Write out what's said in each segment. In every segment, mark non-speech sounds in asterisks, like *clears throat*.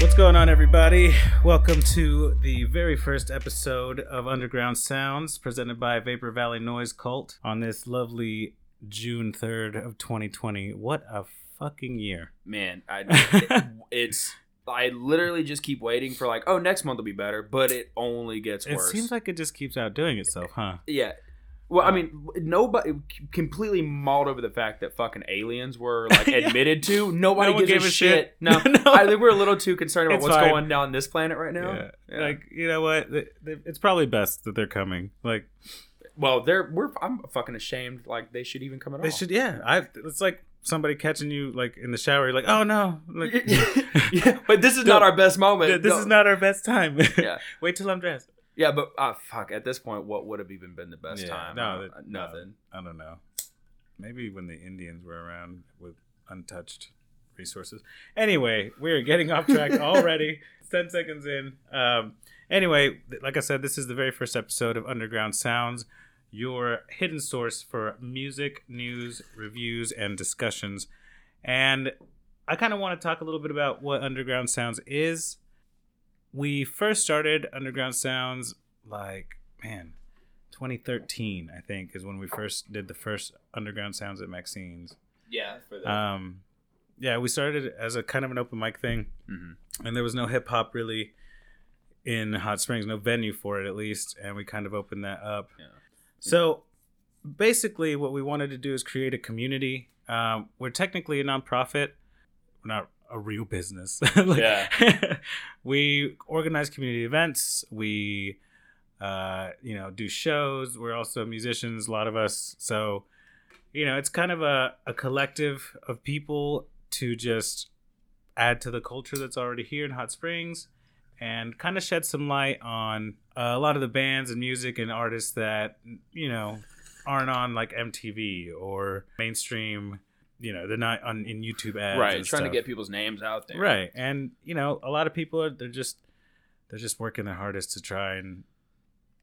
What's going on, everybody? Welcome to the very first episode of Underground Sounds presented by Vapor Valley Noise Cult on this lovely June 3rd of 2020. What a fucking year. man I, *laughs* it- it's i literally just keep waiting for like oh next month will be better but it only gets It worse seems like it just keeps outdoing itself, huh? yeah well i mean nobody completely mauled over the fact that fucking aliens were *laughs* like Yeah. admitted to nobody No gives gave a a shit, shit. no, *laughs* No. i think we're a little too concerned about It's what's fine. going down on this planet right now Yeah. Yeah. Like, you know what? It's probably best that they're coming. Like, well they're we're i'm fucking ashamed like they should even come at all they should, yeah. I. It's like somebody catching you, like, in the shower. You're like, oh no. Like, *laughs* yeah, but this is *laughs* not our best moment Yeah, this No. is not our best time. *laughs* Yeah. Wait till I'm dressed. yeah but uh, fuck at this point what would have even been the best Yeah, time no, Uh, that- no. nothing I don't know. Maybe when the Indians were around with untouched resources. Anyway, we're getting off track already. 10 seconds in. Um, anyway, like I said, this is the very first episode of Underground Sounds, your hidden source for music, news, reviews, and discussions. And I kind of want to talk a little bit about what Underground Sounds is. We first started Underground Sounds like, man, 2013, I think, is when we first did the first Underground Sounds at Maxine's. yeah for the Um, yeah, we started as a kind of an open mic thing, Mhm. and there was no hip hop really in Hot Springs, no venue for it at least, and we kind of opened that up. Yeah. So basically, what we wanted to do is create a community. Um, we're technically a nonprofit, we're not a real business. *laughs* Like, Yeah. *laughs* we organize community events. We, uh, you know, do shows. We're also musicians, a lot of us. So, you know, it's kind of a, a collective of people to just add to the culture that's already here in Hot Springs and kind of shed some light on uh, a lot of the bands and music and artists that, you know, aren't on like MTV or mainstream, you know, they're not on in YouTube ads. right and trying to get people's names out there Right. And you know, a lot of people are they're just they're just working their hardest to try and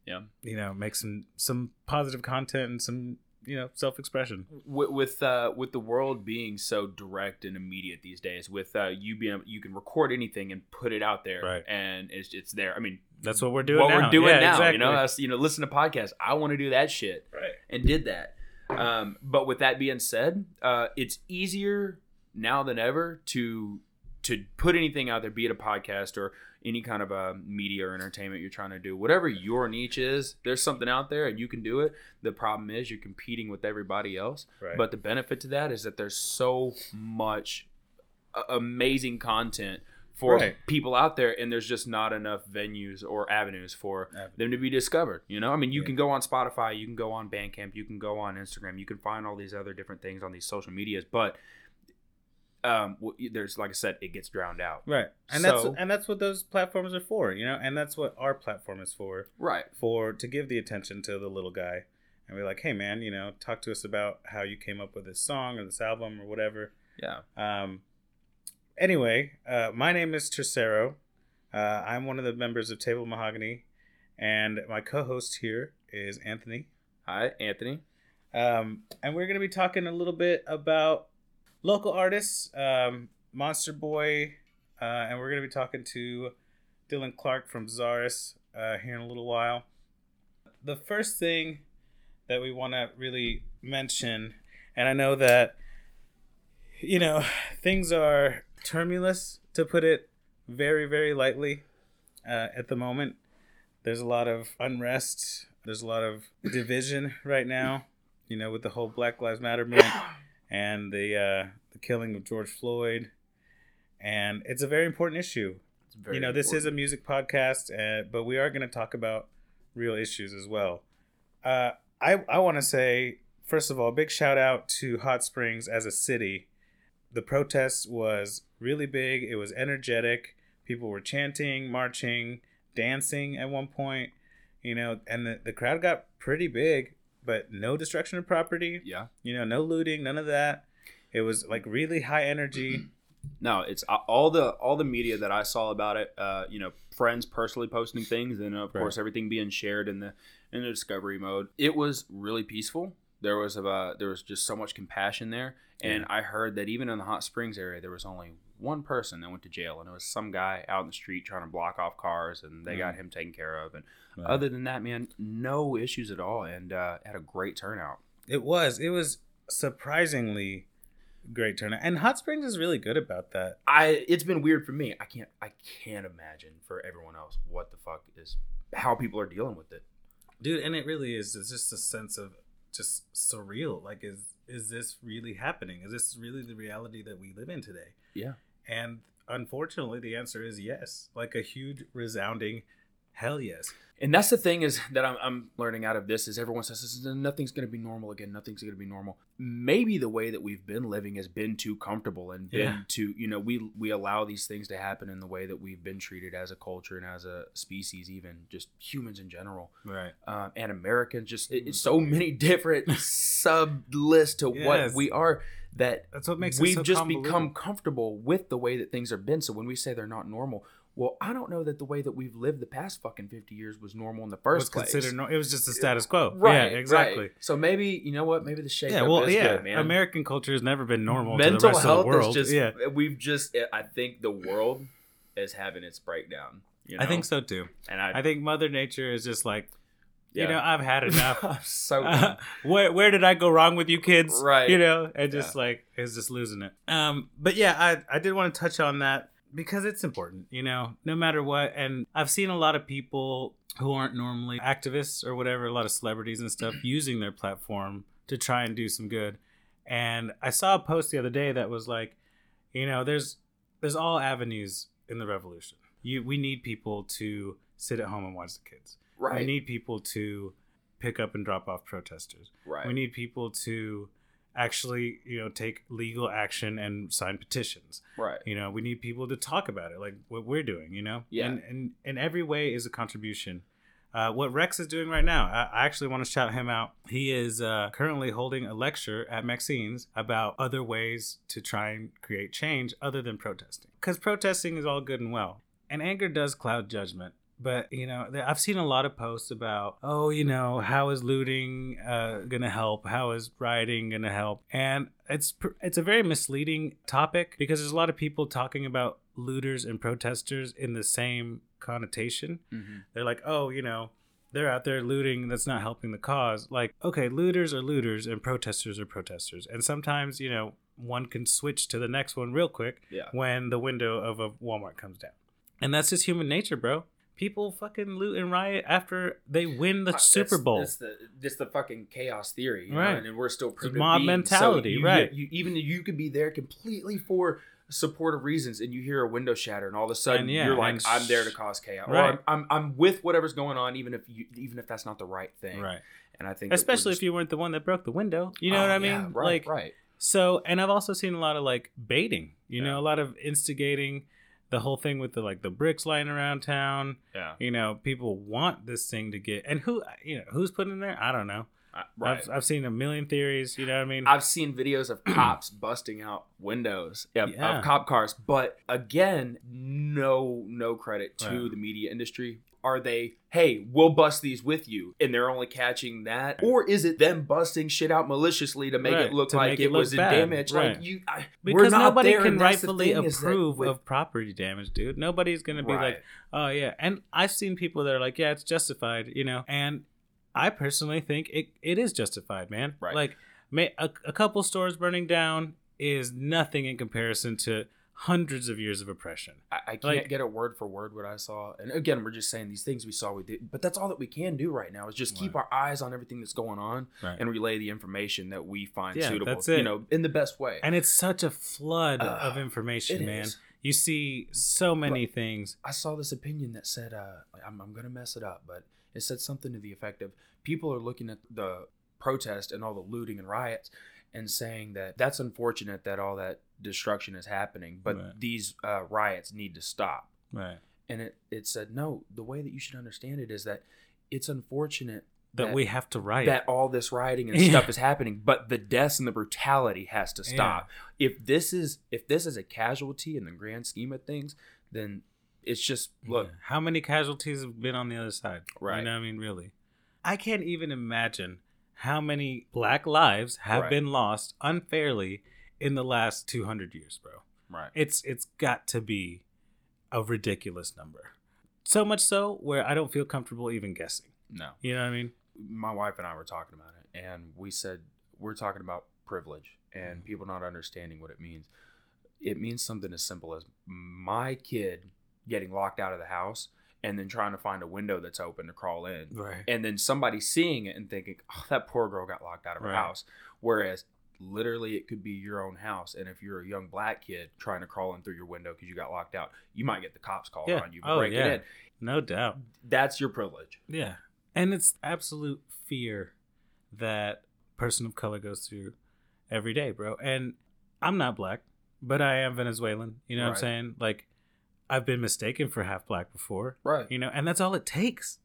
Yeah. you know, make some some positive content and some, you know, self-expression. with with, uh, with the world being so direct and immediate these days with uh, you being you can record anything and put it out there Right. and it's it's there i mean That's what we're doing what now. we're doing Yeah, now exactly. you know us you know listen to podcasts i want to do that shit Right. and did that um, but with that being said uh, it's easier now than ever to to put anything out there be it a podcast or any kind of a media or entertainment you're trying to do whatever your niche is there's something out there and you can do it the problem is you're competing with everybody else Right. but the benefit to that is that there's so much amazing content for Right. people out there and there's just not enough venues or avenues for Avenues. them to be discovered you know i mean you Yeah. can go on spotify you can go on bandcamp you can go on instagram you can find all these other different things on these social medias but um there's like i said it gets drowned out Right. And So- that's and that's what those platforms are for, you know? And that's what our platform is for. right For to give the attention to the little guy and be like, "Hey man, you know, talk to us about how you came up with this song or this album or whatever." yeah Um, anyway, uh, my name is Tercero. Uh, I'm one of the members of Table Mahogany, and my co-host here is Anthony. hi anthony Um, and we're gonna be talking a little bit about local artists, um, Monsterboy, uh, and we're gonna be talking to Dylan Clark from CZARUS uh, here in a little while. The first thing that we want to really mention, and I know that you know things are tumultuous to put it very very lightly uh, at the moment. There's a lot of unrest. There's a lot of division right now. You know, with the whole Black Lives Matter movement and the uh, the killing of George Floyd, and it's a very important issue It's very you know, this is a music podcast, uh, but we are going to talk about real issues as well. Uh, I I want to say first of all, big shout out to Hot Springs as a city. The protest was really big. It was energetic. People were chanting, marching, dancing at one point. You know, and the, the crowd got pretty big, but no destruction of property yeah you know no looting none of that it was like really high energy *clears throat* no, it's uh, all the all the media that I saw about it. Uh, you know, friends personally posting things, and of Right. course everything being shared in the in the discovery mode. It was really peaceful. There was about there was just so much compassion there, and I heard that even in the hot springs area, there was only one person that went to jail, and it was some guy out in the street trying to block off cars, and they got him taken care of. And other than that, man, no issues at all, and uh, had a great turnout. It was. It was surprisingly great turnout, and Hot Springs is really good about that. I it's been weird for me. I can't I can't imagine for everyone else what the fuck is how people are dealing with it. dude and it really is it's just a sense of just surreal like is is this really happening is this really the reality that we live in today Yeah. And unfortunately the answer is yes like a huge resounding hell yes And that's the thing is that I'm, I'm learning out of this is everyone says nothing's going to be normal again. Nothing's going to be normal. Maybe the way that we've been living has been too comfortable and been Yeah. too, you know, we we allow these things to happen in the way that we've been treated as a culture and as a species, even just humans in general. right um, and Americans. Just it, it's so many *laughs* different sub lists to Yes. what we are that that's what makes it we've so just become comfortable with the way that things have been. So when we say they're not normal, well, I don't know that the way that we've lived the past fucking fifty years was normal in the was first place. considered it was just the status quo right, yeah exactly right. So maybe you know what? Maybe the shake yeah well is yeah good, man. american culture has never been normal Mental to the rest health of the world is just yeah we've just I think the world is having its breakdown. You know? i think so too and I, i think mother nature is just like you know i've had *laughs* enough I'm so *laughs* where where did I go wrong with you kids? Right. You know, and just like is just losing it. Um, but yeah, I I did want to touch on that because it's important. You know, no matter what, and I've seen a lot of people who aren't normally activists or whatever, a lot of celebrities and stuff *clears throat* using their platform to try and do some good. And I saw a post the other day that was like, you know, there's there's all avenues in the revolution. You we need people to sit at home and watch the kids. Right, We need people to pick up and drop off protesters. right. We need people to actually, you know, take legal action and sign petitions. right. You know, we need people to talk about it, like what we're doing. You know, Yeah. And and in every way is a contribution. Uh, what Rex is doing right now, I, I actually want to shout him out. He is uh, currently holding a lecture at Maxine's about other ways to try and create change other than protesting. Because protesting is all good and well, and anger does cloud judgment. But you know, I've seen a lot of posts about, oh, you know, how is looting uh, gonna help? How is rioting gonna help? And it's it's a very misleading topic because there's a lot of people talking about looters and protesters in the same connotation. Mhm. They're like, oh, you know, they're out there looting. That's not helping the cause. Like, okay, looters are looters and protesters are protesters. And sometimes, you know, one can switch to the next one real quick Yeah. when the window of a Walmart comes down. And that's just human nature, bro. People fucking loot and riot after they win the Uh, Super Bowl. That's the that's the fucking chaos theory, you know, Right. And, we're still mob beings. mentality, you, right. You, even you could be there completely for supportive reasons, and you hear a window shatter, and all of a sudden yeah, you're like, "I'm there to cause chaos," Right. or I'm, I'm I'm with whatever's going on, even if you even if that's not the right thing, right. And I think Especially just- if you weren't the one that broke the window. You know Oh, what I yeah, mean? right, like right, So, and I've also seen a lot of like baiting, you Yeah. know, a lot of instigating the whole thing with the like the bricks lying around town. yeah, You know, people want this thing to get, and who, you know, who's putting in there? I don't know. Uh, right. I've, I've seen a million theories. You know what I mean? I've seen videos of *clears throat* cops busting out windows of, Yeah. of cop cars, but again, no no credit to Right. the media industry. Are they, hey, we'll bust these with you, and they're only catching that, or is it them busting shit out maliciously to make Right, it look like it, it look was bad, damage? right. Like you, I, because nobody there, can and that's the rightfully thing is that approve with- of property damage, dude. Nobody's gonna be like, oh yeah. And I've seen people that are like, yeah, it's justified, you know. And I personally think it, it is justified, man. Right. Like, may, a, a couple stores burning down is nothing in comparison to hundreds of years of oppression. I, I can't Like- get it word for word what I saw. And again, we're just saying these things we saw we did, but that's all that we can do right now is just keep Right. our eyes on everything that's going on Right. and relay the information that we find Yeah, suitable. that's You know, in the best way. And it's such a flood Uh, of information, man. is. You see so many things. I saw this opinion that said, uh, I'm, I'm going to mess it up, but it said something to the effect of people are looking at the protest and all the looting and riots and saying that that's unfortunate that all that destruction is happening, but Right. these uh, riots need to stop. Right. And it, it said, no, the way that you should understand it is that it's unfortunate that, we have to write. that all this rioting and *laughs* Yeah. stuff is happening, but the deaths and the brutality has to stop. If this is if this is a casualty in the grand scheme of things, then it's just look. Yeah. how many casualties have been on the other side? Right. You know, what I mean, really, I can't even imagine how many black lives have Right. been lost unfairly in the last 200 years, bro. Right. It's it's got to be a ridiculous number. So much so where I don't feel comfortable even guessing. No. You know what I mean? My wife and I were talking about it, and we said we're talking about privilege and mm-hmm. people not understanding what it means. It means something as simple as my kid getting locked out of the house and then trying to find a window that's open to crawl in. Right. and then somebody seeing it and thinking, "Oh, that poor girl got locked out of her Right. house." Whereas literally, it could be your own house, and if you're a young black kid trying to crawl in through your window because you got locked out, you might get the cops called Yeah. on you for Oh, breaking yeah. in. No doubt. That's your privilege. Yeah. And it's absolute fear that person of color goes through every day, bro. And I'm not black, but I am Venezuelan. You know what I'm saying? Like I've been mistaken for half black before, Right. you know, and that's all it takes.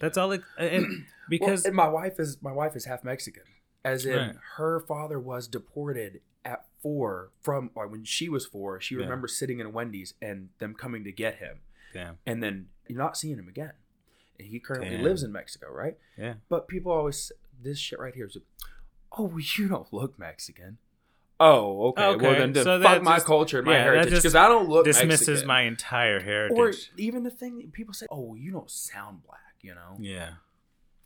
That's all it and *clears throat* because and my wife is my wife is half Mexican, as in Right. her father was deported at four from like when she was four. She Yeah. remembers sitting in a Wendy's and them coming to get him. damn. and then you're not seeing him again. And he currently Damn. lives in Mexico, right? Yeah. But people always this shit right here is, oh, you don't look Mexican. Oh, okay. Okay, Well, then, then so fuck that my just- culture and my yeah, heritage because I don't look Dismisses Mexican. my entire heritage. or even the thing people say, oh, you don't sound black. You know, yeah.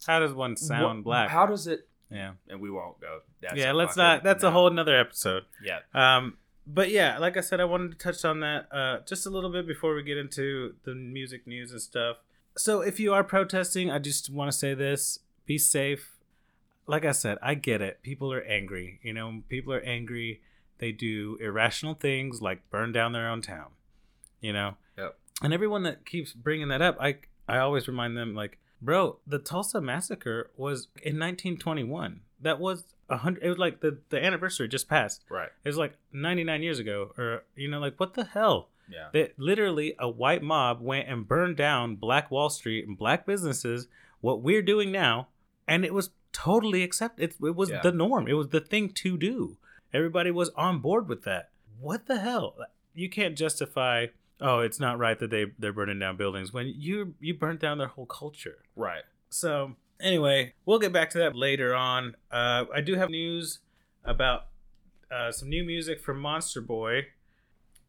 How does one sound What- black? How does it? yeah. And we won't go. That's yeah, let's not that's a whole another episode. Yeah. Um, but yeah, like I said, I wanted to touch on that uh, just a little bit before we get into the music news and stuff. So if you are protesting, I just want to say this: be safe. Like I said, I get it. People are angry. You know, people are angry. They do irrational things like burn down their own town. You know. Yep. And everyone that keeps bringing that up, I I always remind them like, bro, the Tulsa massacre was in 1921. That was a hundred. It was like the the anniversary just passed. Right. It was like 99 years ago, or you know, like what the hell? Yeah. That literally a white mob went and burned down Black Wall Street and black businesses. What we're doing now, and it was totally accepted. It, it was Yeah. the norm. It was the thing to do. Everybody was on board with that. What the hell? You can't justify. Oh, it's not right that they they're burning down buildings when you you burnt down their whole culture. Right. So anyway, we'll get back to that later on. Uh, I do have news about uh, some new music from Monsterboy.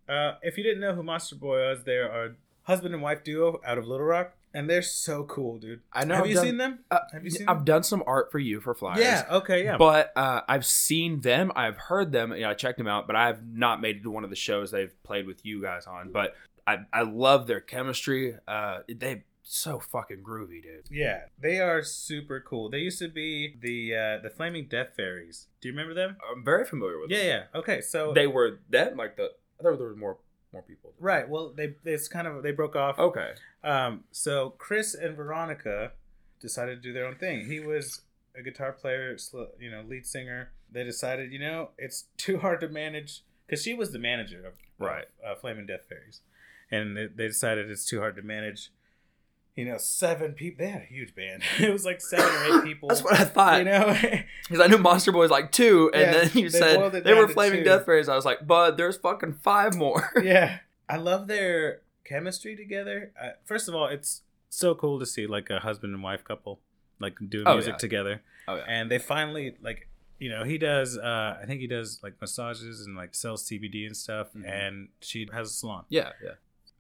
Uh, if you didn't know who Monsterboy was, they are a husband and wife duo out of Little Rock, and they're so cool, dude. I know. Have I've you done- seen them? Uh, Have you seen I've them? done some art for you for flyers. Yeah. Okay. Yeah. But uh, I've seen them. I've heard them. You know, I checked them out, but I've not made it to one of the shows they've played with you guys on. But I, I love their chemistry. Uh, they so fucking groovy, dude. yeah, they are super cool. They used to be the uh, the Flaming Death Fairies. Do you remember them? I'm very familiar with Yeah. them. Yeah. Okay. So They were that like the. I thought there was more more people. right. Well, they it's kind of they broke off. Okay. Um, so Chris and Veronica decided to do their own thing. He was a guitar player, you know, lead singer. They decided, you know, it's too hard to manage because she was the manager of, Right. uh, Flaming Death Fairies, and they, they decided it's too hard to manage. You know, seven people. They had a huge band. *laughs* it was like seven or eight *laughs* people. That's what I thought. you know. *laughs* Because I knew Monsterboy was like two, and Yeah, then you said they were Flaming. Death Fairies. I was like, but there's fucking five more. yeah, I love their chemistry together. Uh, first of all, it's so cool to see like a husband and wife couple like doing Oh, music yeah. together. Oh yeah. and they finally like you know he does uh i think he does like massages and like sells cbd and stuff Mhm. and she has a salon Yeah. Yeah.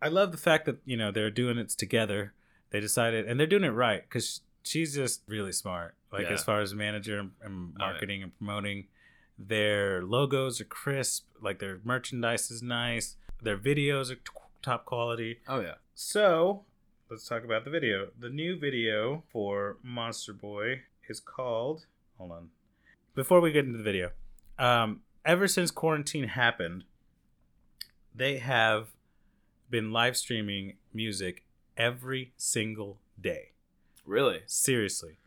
i love the fact that you know they're doing it together they decided and they're doing it right because she's just really smart like Yeah. as far as manager and, and Oh, yeah. marketing and promoting their logos are crisp like their merchandise is nice their videos are t- top quality Oh yeah. so let's talk about the video. The new video for Monsterboy is called. Hold on. Before we get into the video, um, ever since quarantine happened, they have been live streaming music every single day. Really? Seriously.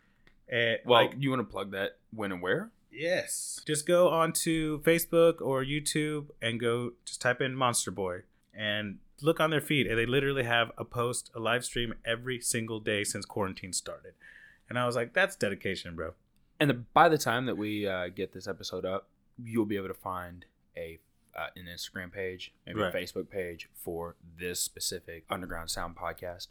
And Well, like, you want to plug that when and where? Yes. Just go onto Facebook or YouTube and go just type in Monsterboy and look on their feed and they literally have a post, a live stream every single day since quarantine started. And I was like, that's dedication, bro. And the, by the time that we uh, get this episode up, you'll be able to find a uh, an Instagram page, maybe Right. a Facebook page for this specific Underground Sound podcast.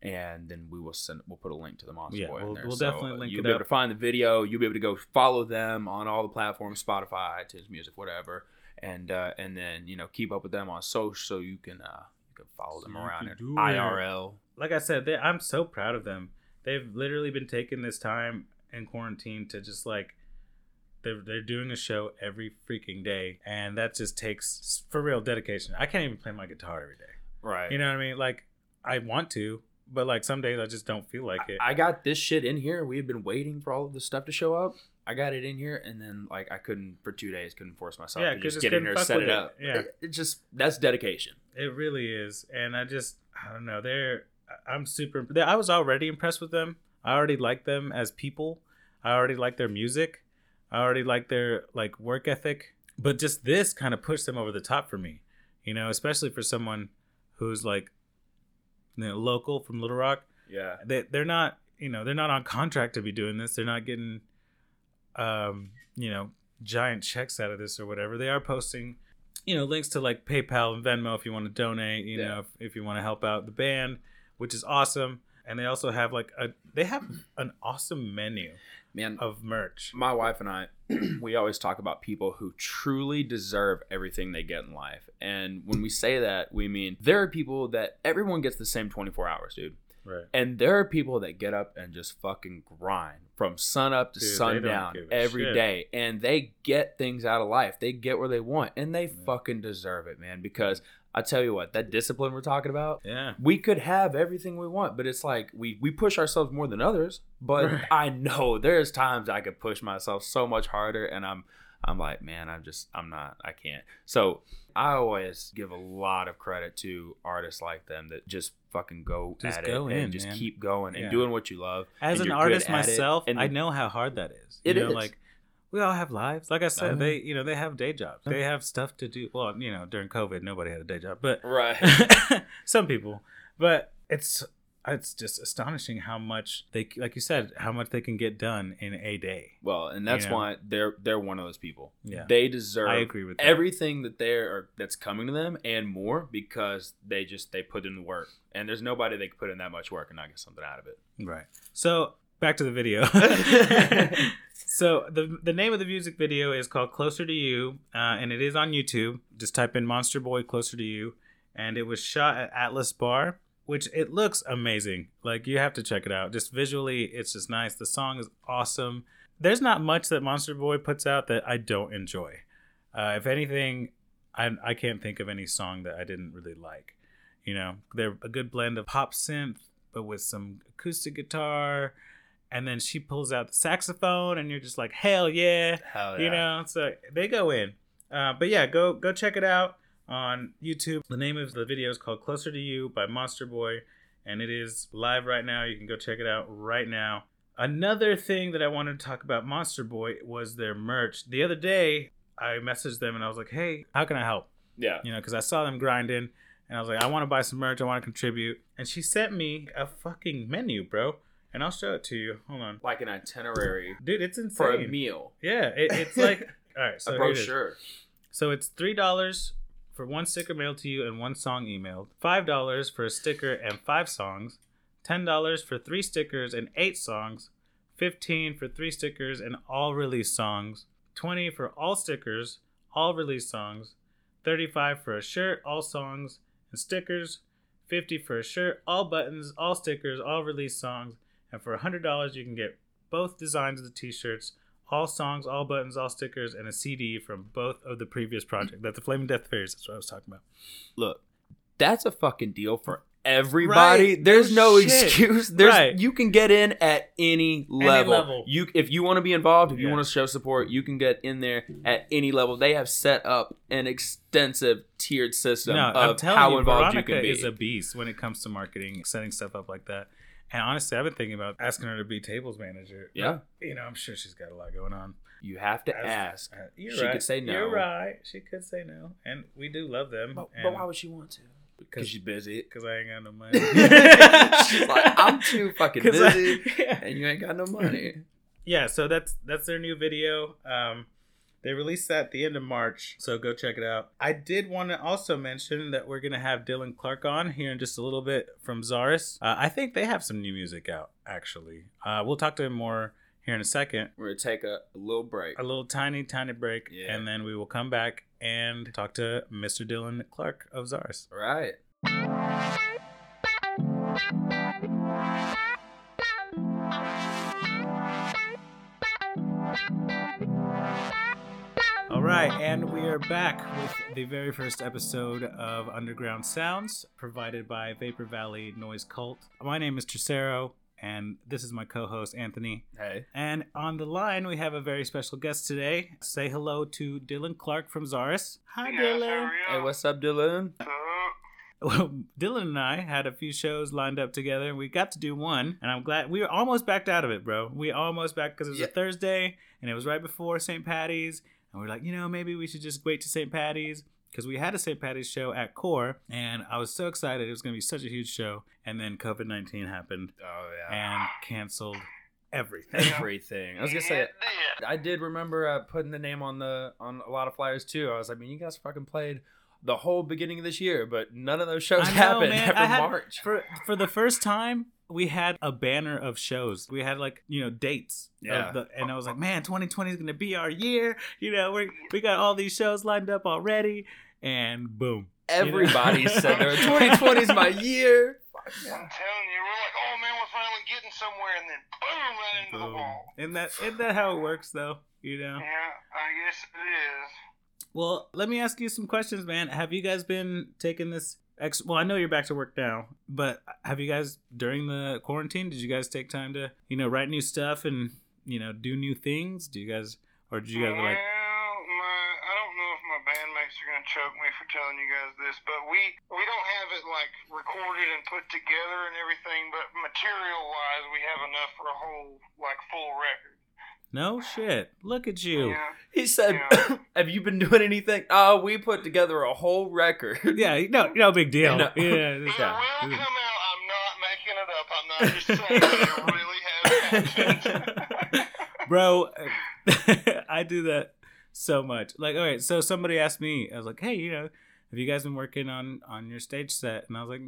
And then we will send. We'll put a link to the Monster Yeah, Boy we'll- there. we'll So, definitely link You'll be able to find the video. You'll be able to go follow them on all the platforms, Spotify, iTunes Music, whatever. And uh, and then you know keep up with them on social so you can uh, you can follow So them around in it. IRL. Like I said, they, I'm so proud of them. They've literally been taking this time in quarantine to just like they're they're doing a show every freaking day, and that just takes for real dedication. I can't even play my guitar every day. Right. You know what I mean? Like I want to, but like some days I just don't feel like it. I got this shit in here. We had been waiting for all of this stuff to show up. I got it in here, and then like I couldn't for two days, couldn't force myself Yeah, to just get in there, set it. up. Yeah. it, it just that's dedication. It really is, and I just I don't know. They're I'm super. they- I was already impressed with them. I already like them as people. I already like their music. I already like their like work ethic. But just this kind of pushed them over the top for me. You know, especially for someone who's like you know, local from Little Rock. Yeah, They they're not you know they're not on contract to be doing this. They're not getting um you know giant checks out of this or whatever. They are posting you know links to like PayPal and Venmo if you want to donate. You Yeah. know if, if you want to help out the band, which is awesome. And they also have like a they have an awesome menu man. of merch. My wife and I, *clears throat* we always talk about people who truly deserve everything they get in life, and when we say that, we mean there are people that everyone gets the same twenty four hours, dude. Right. And there are people that get up and just fucking grind from sun up to Dude, sundown every shit. day, and they get things out of life. They get where they want, and they Yeah. fucking deserve it, man. Because I tell you what, that discipline we're talking about, Yeah. we could have everything we want, but it's like we we push ourselves more than others. But Right. I know there's times I could push myself so much harder, and I'm I'm like, man, I'm just I'm not I can't. So I always give a lot of credit to artists like them that just fucking go Just at go it in, and just man. keep going and doing what you love. As an artist myself, and I know how hard that is. It you know, is. like we all have lives. Like I said, they you know they have day jobs. They have stuff to do. Well, you know, during COVID, nobody had a day job, but Right. *laughs* some people. But it's it's just astonishing how much they like you said how much they can get done in a day. well, and that's You know? why they're they're one of those people. Yeah. They deserve I agree with that. everything that they're that's coming to them and more because they just they put in the work and there's nobody they can put in that much work and not get something out of it Right. So back to the video. *laughs* *laughs* so the the name of the music video is called "Closer to You," uh, and it is on YouTube. Just type in "Monsterboy Closer to You," and it was shot at Atlas Bar, which it looks amazing. Like you have to check it out. Just visually, it's just nice. The song is awesome. There's not much that Monsterboy puts out that I don't enjoy. Uh, if anything, I I can't think of any song that I didn't really like. You know, they're a good blend of pop synth, but with some acoustic guitar. And then she pulls out the saxophone, and you're just like, hell yeah. hell yeah. You know, so they go in. Uh, but yeah, go go check it out on YouTube. The name of the video is called Closer to You by Monsterboy, and it is live right now. You can go check it out right now. Another thing that I wanted to talk about Monsterboy was their merch. The other day, I messaged them and I was like, hey, how can I help? yeah you know, because I saw them grinding, and I was like, I want to buy some merch, I want to contribute, and she sent me a fucking menu, bro, and I'll show it to you. Hold on, like an itinerary dude, it's insane. for a meal Yeah, it, it's like *laughs* all right, so a here it is. brochure So it's three dollars for one sticker mailed to you and one song emailed. Five dollars for a sticker and five songs. Ten dollars for three stickers and eight songs. Fifteen for three stickers and all release songs. Twenty for all stickers, all release songs. Thirty-five for a shirt, all songs and stickers. Fifty for a shirt, all buttons, all stickers, all release songs. And for hundred dollars, you can get both designs of the T-shirts, all songs, all buttons, all stickers, and a CD from both of the previous project. That's the Flaming Death Fairies. That's what I was talking about. look that's a fucking deal for everybody Right. there's No excuse there's Right. you can get in at any level, level. you if you want to be involved if you want to show support you can get in there at any level they have set up an extensive tiered system no, I'm of telling how you, involved Veronica you can be is a beast when it comes to marketing, setting stuff up like that. And honestly, I've been thinking about asking her to be tables manager. Yeah. But, you know, I'm sure she's got a lot going on. you have to As- ask Uh, You're She right. could say no. You're right. She could say no, and we do love them. but, and but why would she want to because she's busy. Because I ain't got no *laughs* money. she's like, I'm too fucking 'Cause I- busy, yeah. *laughs* and you ain't got no money. yeah, so that's that's their new video. Um, they released that at the end of March, so go check it out. I did want to also mention that we're gonna have Dylan Clark on here in just a little bit from CZARUS. Uh, I think they have some new music out actually. Uh, we'll talk to him more here in a second. We're gonna take a, a little break. A little tiny, tiny break, Yeah. and then we will come back and talk to Mr. Dylan Clark of CZARUS. All right. All right, and we are back with the very first episode of Underground Sounds, provided by Vapor Valley Noise Cult. My name is Tricero, and this is my co-host Anthony. Hey. And on the line, we have a very special guest today. Say hello to Dylan Clark from CZARUS. Hi, Dylan. Hey, what's up, Dylan? Well, Dylan and I had a few shows lined up together, and we got to do one. And I'm glad we were almost backed out of it, bro. We almost backed because it was Yeah. a Thursday, and it was right before St. Patty's. And we are like, you know, maybe we should just wait to St. Patty's because we had a St. Patty's show at Core, and I was so excited. It was going to be such a huge show. And then COVID 19 happened Oh and canceled everything. *laughs* Everything. I was gonna say. I did remember uh, putting the name on the on a lot of flyers too. I was like, I mean, you guys fucking played the whole beginning of this year, but none of those shows know, happened man. *laughs* after had- March. for for the first time we had a banner of shows we had like you know dates Yeah. the, and i was like man 2020 is gonna be our year you know we we got all these shows lined up already and boom Everybody *laughs* said 2020 is my year. I'm telling you, we're like, oh man, we're finally getting somewhere, and then boom, right into the boom. wall. isn't that isn't that how it works though you know Yeah, I guess it is. well let me ask you some questions man have you guys been taking this ex well i know you're back to work now but have you guys during the quarantine did you guys take time to you know write new stuff and you know do new things do you guys or did you guys like well, my, I don't know if my bandmates are gonna choke me for telling you guys this, but we we don't have it like recorded and put together and everything, but material wise, we have enough for a whole like full record. No shit. Look at you. Yeah. He said, Yeah. *coughs* "Have you been doing anything?" Oh, we put together a whole record. *laughs* Yeah, no, no big deal. No. Yeah, It will come out. I'm not making it up. I'm not just saying it really has happened. Bro, *laughs* I do that so much. Like, all right, so somebody asked me, I was like, hey, you know, have you guys been working on on your stage set? And I was like,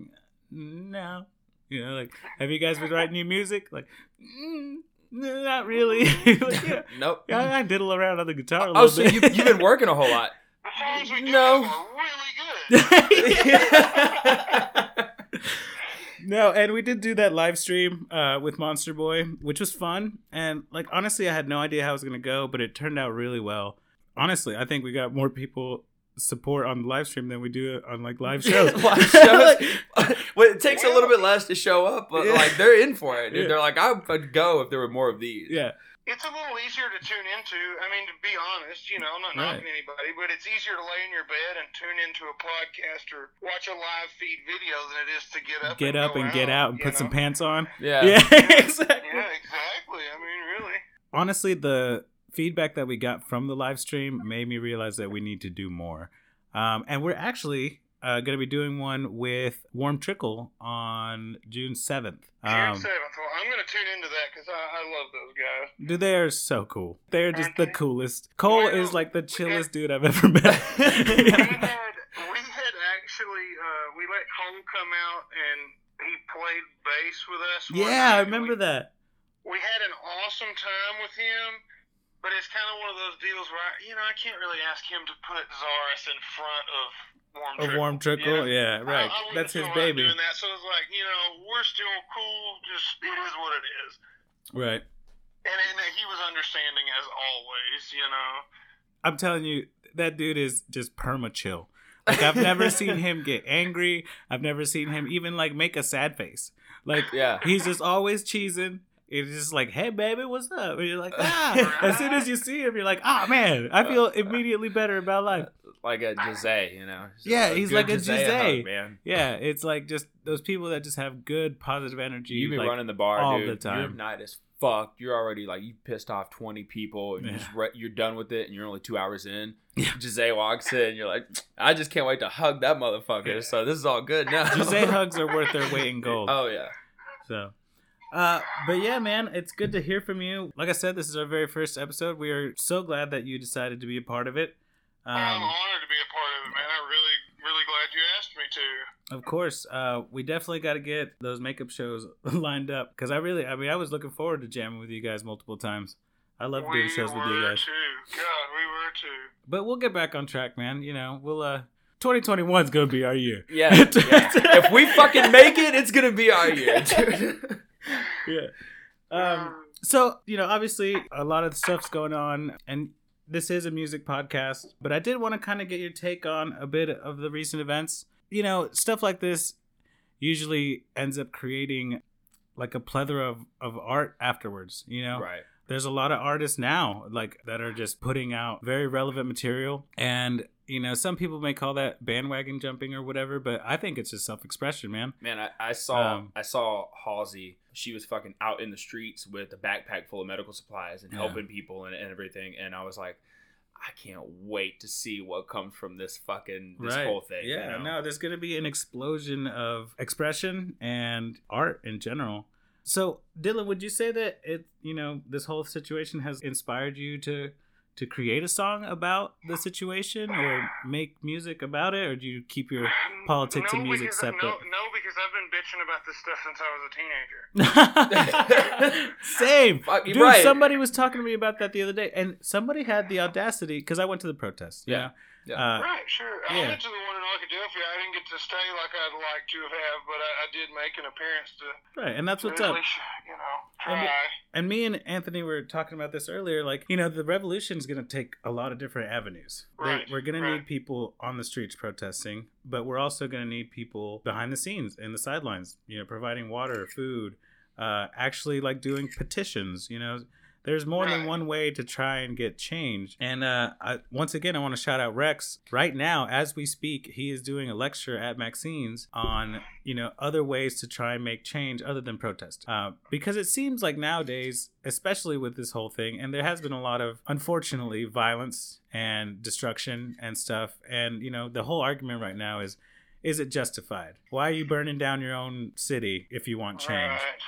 no. You know, like, have you guys been writing new music? Like, mm, no, *laughs* not really. like, *laughs* yeah, nope. yeah, I diddle around on the guitar a little Oh, so bit. you, you've been working a whole lot. the songs we do No. have are really good. *laughs* no, and we did do that live stream uh, with Monsterboy, which was fun. And like honestly, I had no idea how it was gonna go, but it turned out really well. Honestly, I think we got more people support on the live stream than we do on like live *laughs* shows. Live *laughs* shows. *laughs* well, it takes a little bit less to show up, but Yeah. like they're in for it. dude. Yeah. They're like, I would go if there were more of these. yeah, It's a little easier to tune into. I mean, to be honest, you know, I'm not Right. knocking anybody, but it's easier to lay in your bed and tune into a podcast or watch a live feed video than it is to get up, get and up go and get out and you put some pants on. Yeah. Yeah, exactly. Yeah, exactly. I mean, really. honestly, the feedback that we got from the live stream made me realize that we need to do more. Um, and we're actually uh, going to be doing one with Warm Trickle on June 7th. June Um, seventh. Well, I'm gonna tune into that because I, I love those guys. dude, they are so cool. They're just the coolest. Cole Well, is like the chillest had- dude I've ever met. we had *laughs* we had actually uh, we let Cole come out and he played bass with us. yeah, I remember we, that. We had an awesome time with him, but it's kind of one of those deals where I, you know I can't really ask him to put CZARUS in front of Warm A Trickle, warm trickle, you know? yeah, right. I, I That's his baby, Doing that, so it's like you know we're still cool. Just it is what it is. right? And, and he was understanding as always, you know. I'm telling you, that dude is just perma chill. Like I've never seen him get *laughs* angry. I've never seen him even like make a sad face. Like Yeah. he's just always cheesing. It's just like, hey baby, what's up? And you're like, *laughs* ah. as soon as you see him, you're like, oh man, I feel immediately better about life. *laughs* Like a Jose, you know. Just Yeah, he's like a Jose man. Yeah, it's like just those people that just have good positive energy. You be like, running the bar, all dude. the time. Your night is fucked. You're already like you pissed off twenty people, and Yeah. you're re- you're done with it, and you're only two hours in. *laughs* Jose walks in, and you're like, I just can't wait to hug that motherfucker. Yeah. So this is all good now. Jose hugs are worth their weight in gold. Oh yeah. So, uh, but yeah, man, it's good to hear from you. Like I said, this is our very first episode. We are so glad that you decided to be a part of it. I'm Um, honored to be a part of it, man. I'm really, really glad you asked me to. of course, uh, we definitely got to get those makeup shows *laughs* lined up because I really, I mean, I was looking forward to jamming with you guys multiple times. I love doing shows with you guys. too. God, we were too. But we'll get back on track, man. You know, we'll. uh 2021 is gonna be our year. Yeah, yeah. *laughs* if we fucking make it, it's gonna be our year, dude. *laughs* *laughs* yeah. Um, so you know obviously a lot of stuff's going on and this is a music podcast but i did want to kind of get your take on a bit of the recent events you know stuff like this usually ends up creating like a plethora of, of art afterwards you know right. there's a lot of artists now like that are just putting out very relevant material and you know some people may call that bandwagon jumping or whatever but i think it's just self-expression man Man, I, I saw Um, I saw Halsey. She was fucking out in the streets with a backpack full of medical supplies and Yeah. helping people and, and everything. And I was like, I can't wait to see what comes from this fucking this whole thing. you Yeah, know? no, there's gonna be an explosion of expression and art in general. So, Dylan, would you say that it, you know, this whole situation has inspired you to to create a song about the situation or make music about it, or do you keep your politics and music because, separate? No, no, because I've been bitching about this stuff since I was a teenager. *laughs* *laughs* Same, Fuck, dude. right. Somebody was talking to me about that the other day, and somebody had the audacity because I went to the protest. You Yeah. know? Yeah. Uh, right, sure. I yeah. went to the one in Arkadelphia. I didn't get to stay like I'd like to have, but I, I did make an appearance to right, and that's what's at up. least, you know, And try. And me and Anthony were talking about this earlier. Like, you know, the revolution is going to take a lot of different avenues. Right, We're going to need people on the streets protesting, but we're also going to need people behind the scenes in the sidelines, you know, providing water, food, uh, actually like doing petitions, you know. There's more than one way to try and get change. And uh, I, once again, I want to shout out Rex. Right now, as we speak, he is doing a lecture at Maxine's on, you know, other ways to try and make change other than protest. Uh, because it seems like nowadays, especially with this whole thing, and there has been a lot of, unfortunately, violence and destruction and stuff. And, you know, the whole argument right now is, is it justified? Why are you burning down your own city if you want change? Right.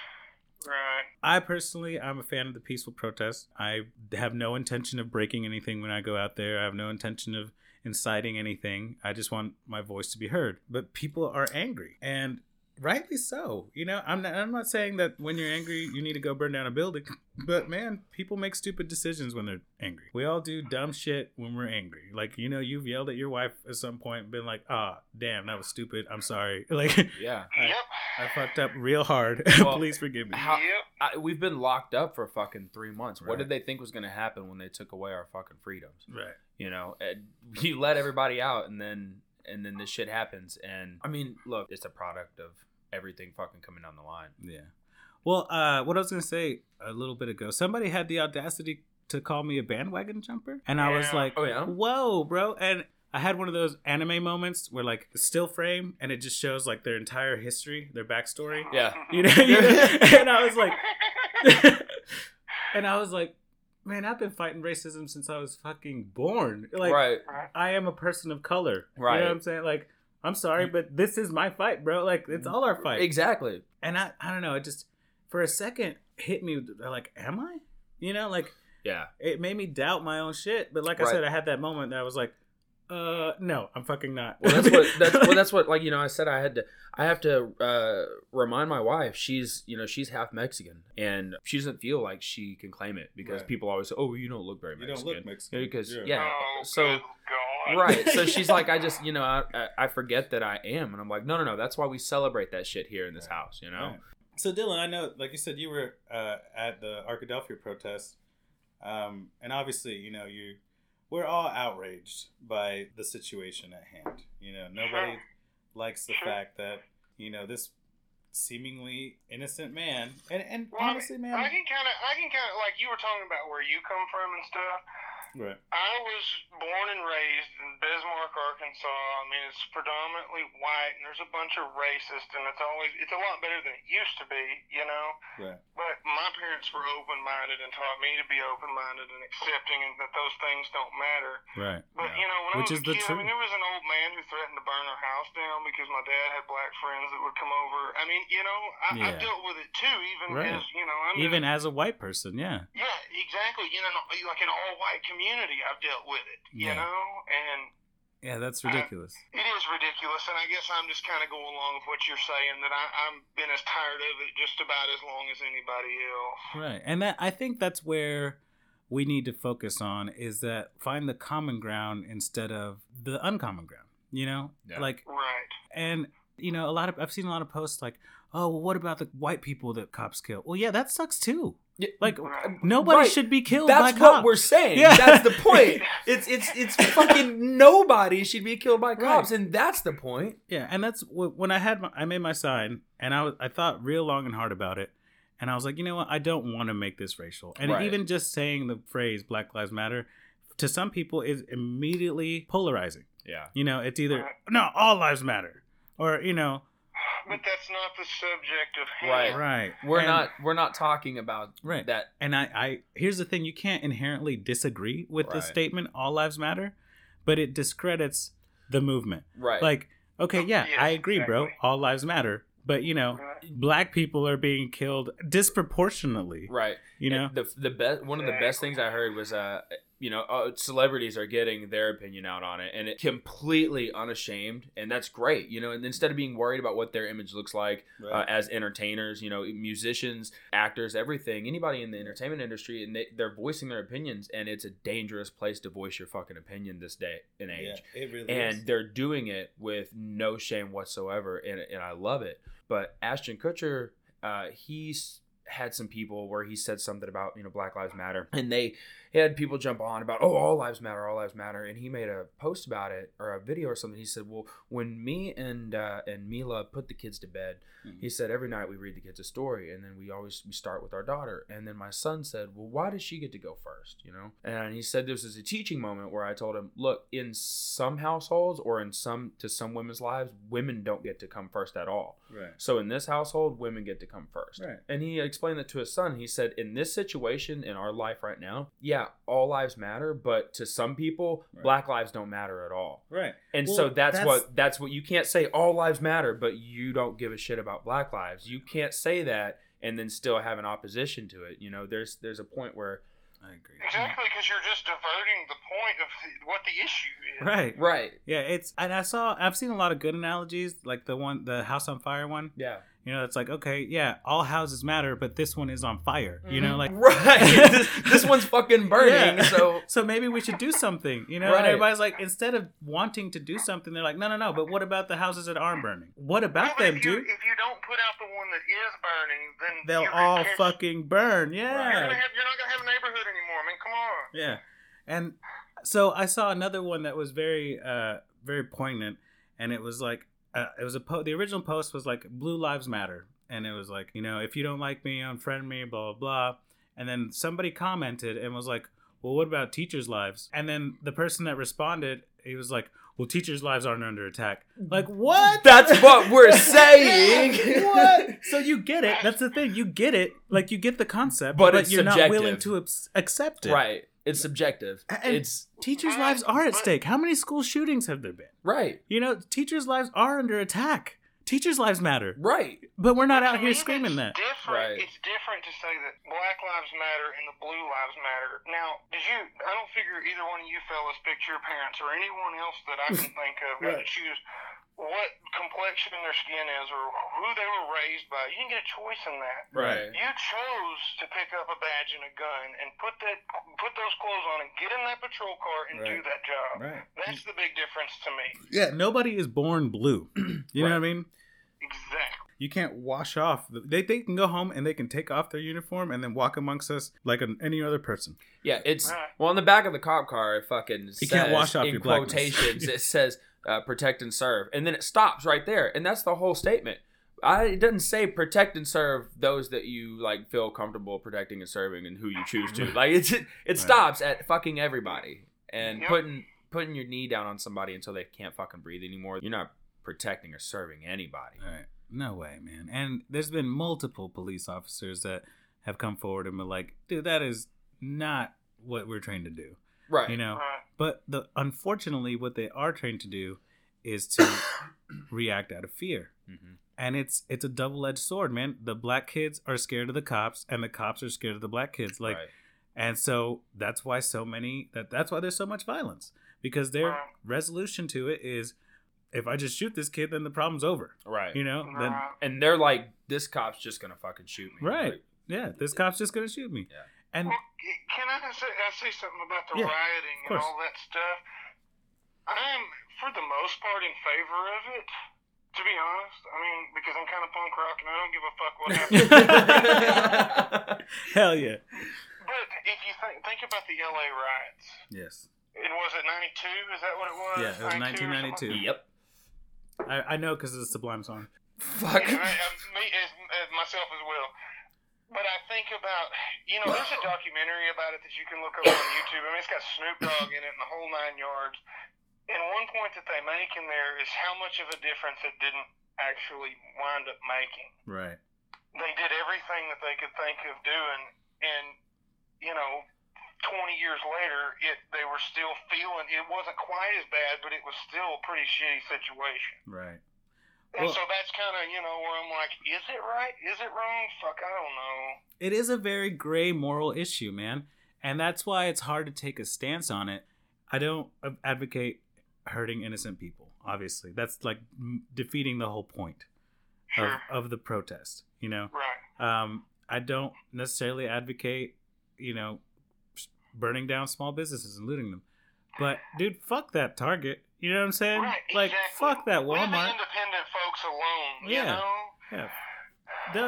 Right. I personally, I'm a fan of the peaceful protest. I have no intention of breaking anything when I go out there. I have no intention of inciting anything. I just want my voice to be heard. But people are angry, and rightly so. You know, I'm not, I'm not saying that when you're angry, you need to go burn down a building. But man, people make stupid decisions when they're angry. We all do dumb shit when we're angry. Like, you know, you've yelled at your wife at some point point, been like, ah, damn, that was stupid. I'm sorry. *laughs* Like, Yeah. I- Yep. I fucked up real hard. *laughs* Well, Please forgive me. How- I, we've been locked up for fucking three months. What did they think was going to happen when they took away our fucking freedoms? Right. You know, and *laughs* you let everybody out, and then and then this shit happens. And I mean, look, it's a product of everything fucking coming down the line. Yeah. Well, uh, what I was gonna say a little bit ago, somebody had the audacity to call me a bandwagon jumper, and I was like, Oh yeah. "Whoa, bro!" And I had one of those anime moments where like the still frame, and it just shows like their entire history, their backstory. Yeah. You know, you *laughs* know? and I was like, *laughs* and I was like, man, I've been fighting racism since I was fucking born. Like, right. I am a person of color. Right. You Right. know what I'm saying? Like, I'm sorry, but this is my fight, bro. Like, it's all our fight Exactly. and I, I don't know, it just for a second hit me like, am I? You know, like Yeah. it made me doubt my own shit. But like I said, I had that moment that I was like, uh, no, I'm fucking not. Well, that's what. That's well, *laughs* that's what. Like you know, I said I had to. I have to uh, remind my wife. She's you know she's half Mexican, and she doesn't feel like she can claim it because Right. people always say, "Oh, you don't look very You Mexican." don't look Mexican. Yeah, because Yeah. yeah. Oh, so God. right. So she's like, I just *laughs* you know I, I I forget that I am, and I'm like, no, no, no. That's why we celebrate that shit here in this Right. house. You know. Right. So Dylan, I know, like you said, you were uh, at the Arkadelphia protest, um, and obviously, you know, you we're all outraged by the situation at hand. You know, nobody likes the fact that you know this seemingly innocent man, and and Well, honestly, man, I can kind of, I can kind of, like you were talking about where you come from and stuff. Right. I was born and raised in Bismarck, Arkansas. I mean, it's predominantly white, and there's a bunch of racists, and it's always it's a lot better than it used to be, you know. Right. But my parents were open-minded and taught me to be open-minded and accepting, and that those things don't matter. Right. But you know, when Which I is was a the kid, I mean, there was an old man who threatened to burn our house down because my dad had black friends that would come over. I mean, you know, I, Yeah. I've dealt with it too, even Right. as you know, I'm Even in, as a white person, yeah. yeah, exactly. You know, like an all-white community, I've dealt with it. You Yeah. know, and Yeah, that's ridiculous. it is ridiculous. And I guess I'm just kind of going along with what you're saying that I, I'm been as tired of it just about as long as anybody else. Right. And that I think that's where we need to focus on is that find the common ground instead of the uncommon ground. You know? Yeah. Like Right. and you know, a lot of I've seen a lot of posts like, "Oh, well, what about the white people that cops kill?" Well, yeah, that sucks too. Yeah, Like uh, nobody Right. should be killed by cops. That's what cops. we're saying. Yeah. That's the point. *laughs* It's it's it's fucking nobody should be killed by cops, Right. and that's the point. Yeah, and that's when I had my, I made my sign, and I was I thought real long and hard about it, and I was like, you know what, I don't want to make this racial, and Right. even just saying the phrase Black Lives Matter, to some people is immediately polarizing. Yeah. You know, it's either no, all lives matter, or you know, *sighs* But that's not the subject of hand. Right. right. We're And- not we're not talking about right. that. And I, I here's the thing: you can't inherently disagree with the Right. statement "all lives matter," but it discredits the movement. Right. Like, okay, yeah, Yes, I agree, bro. All lives matter, but you know, Right. black people are being killed disproportionately. right. You know, the the best one of the best things I heard was uh you know uh, celebrities are getting their opinion out on it and it completely unashamed and that's great you know and instead of being worried about what their image looks like uh, as entertainers you know musicians actors everything anybody in the entertainment industry and they, they're voicing their opinions and it's a dangerous place to voice your fucking opinion this day and age. it really and they're doing it with no shame whatsoever and, and i love it. But ashton kutcher uh, he's had some people where he said something about you know black lives matter and they had people jump on about oh all lives matter all lives matter and he made a post about it or a video or something he said well when me and uh, and mila put the kids to bed Mhm. he said every night we read the kids a story and then we always we start with our daughter and then my son said well why does she get to go first you know and he said this is a teaching moment where i told him look in some households or in some to some women's lives women don't get to come first at all right. so in this household women get to come first Right. and he explained that to his son he said in this situation in our life right now yeah all lives matter but to some people Right. black lives don't matter at all Right. and Well, so that's, that's- what that's what you can't say all lives matter, but you don't give a shit about black lives. You can't say that and then still have an opposition to it. You know, there's there's a point where I agree. Exactly, because you're just diverting the point of the, what the issue is. Right. Right. Yeah, it's and I saw I've seen a lot of good analogies, like the one the house on fire one. Yeah. You know, it's like okay, yeah, all houses matter, but this one is on fire. You know, like *laughs* Right. this, this one's fucking *laughs* burning, Yeah. so *laughs* so maybe we should do something. You know, Right. and everybody's like, instead of wanting to do something, they're like, no, no, no. But what about the houses that aren't burning? What about but them, if you, dude? If you don't put out the one that is burning, then They'll all catch- fucking burn. You're, Yeah. gonna have, you're not gonna have a neighborhood anymore. I mean, come on. Yeah. And so I saw another one that was very uh very poignant and it was like uh, it was a po- the original post was like blue lives matter and it was like, you know, if you don't like me, unfriend me, blah blah blah. And then somebody commented and was like, "Well, what about teachers' lives?" And then the person that responded, he was like, "Well, teachers' lives aren't under attack." Like, what? that's what we're *laughs* saying. what? So you get it. That's the thing. You get it. Like you get the concept, But but, you're not willing to accept it. right. It's subjective. And- it's Teachers' lives are at stake. How many school shootings have there been? right. You know, teachers' lives are under attack. Teachers' lives matter, Right. but we're not But out here me, screaming it's that. Different. Right. It's different to say that Black Lives Matter and the Blue Lives Matter. Now, did you? I don't figure either one of you fellas picked your parents or anyone else that I can *laughs* think of got Right. to choose what complexion their skin is or who they were raised by. You didn't get a choice in that. Right. You chose to pick up a badge and a gun and put that put those clothes on and get in that patrol car and do that job. Right. That's the big difference to me. Yeah, nobody is born blue. *clears throat* you know what I mean? Exactly. You can't wash off. They, they can go home and they can take off their uniform and then walk amongst us like an, any other person. Yeah, it's well on the back of the cop car. It fucking You says, can't wash off in your blackness. quotations. it *laughs* says uh, "protect and serve," and then it stops right there, and that's the whole statement. I, it doesn't say protect and serve those that you like feel comfortable protecting and serving and who you choose to. Like it's it, *laughs* Right. stops at fucking everybody and Yep. putting putting your knee down on somebody until they can't fucking breathe anymore. You're not protecting or serving anybody. All right. No way, man. And there's been multiple police officers that have come forward and been like, dude, that is not what we're trained to do. Right. You know? Right. But the unfortunately what they are trained to do is to *coughs* react out of fear. hmm And it's it's a double edged sword, man. The black kids are scared of the cops and the cops are scared of the black kids. Like right. and so that's why so many that that's why there's so much violence. Because their Right. resolution to it is if I just shoot this kid, then the problem's over. Right. You know? Then uh-huh. and they're like, this cop's just gonna fucking shoot me. Right. Like, Yeah, this cop's just gonna shoot me. Yeah. And Well, can I say, I say something about the Yeah, rioting and all that stuff? I'm, for the most part, in favor of it. To be honest, I mean, because I'm kind of punk rock and I don't give a fuck what happens. *laughs* hell yeah. but if you think think about the LA riots, Yes. it was it '92? Is that what it was? Yeah, it was 92 1992. yep. I, I know because it's a Sublime song. Fuck. Yeah, I, I, me as, as myself as well. But I think about, you know, there's a documentary about it that you can look up on YouTube. I mean, it's got Snoop Dogg in it and the whole nine yards. And one point that they make in there is how much of a difference it didn't actually wind up making. Right. They did everything that they could think of doing, and you know, 20 years later, it they were still feeling it wasn't quite as bad, but it was still a pretty shitty situation. Right. And Well- so that's kind of, you know, where I'm like, is it right? Is it wrong? Fuck, I don't know. It is a very gray moral issue, man. And that's why it's hard to take a stance on it. I don't advocate hurting innocent people, obviously. That's like defeating the whole point of, of the protest, you know? Right. Um, I don't necessarily advocate, you know, burning down small businesses and looting them. But, dude, fuck that Target. You know what I'm saying? Right. Like, exactly. fuck that Leave the Walmart. independent folks alone. Yeah. You know? Yeah.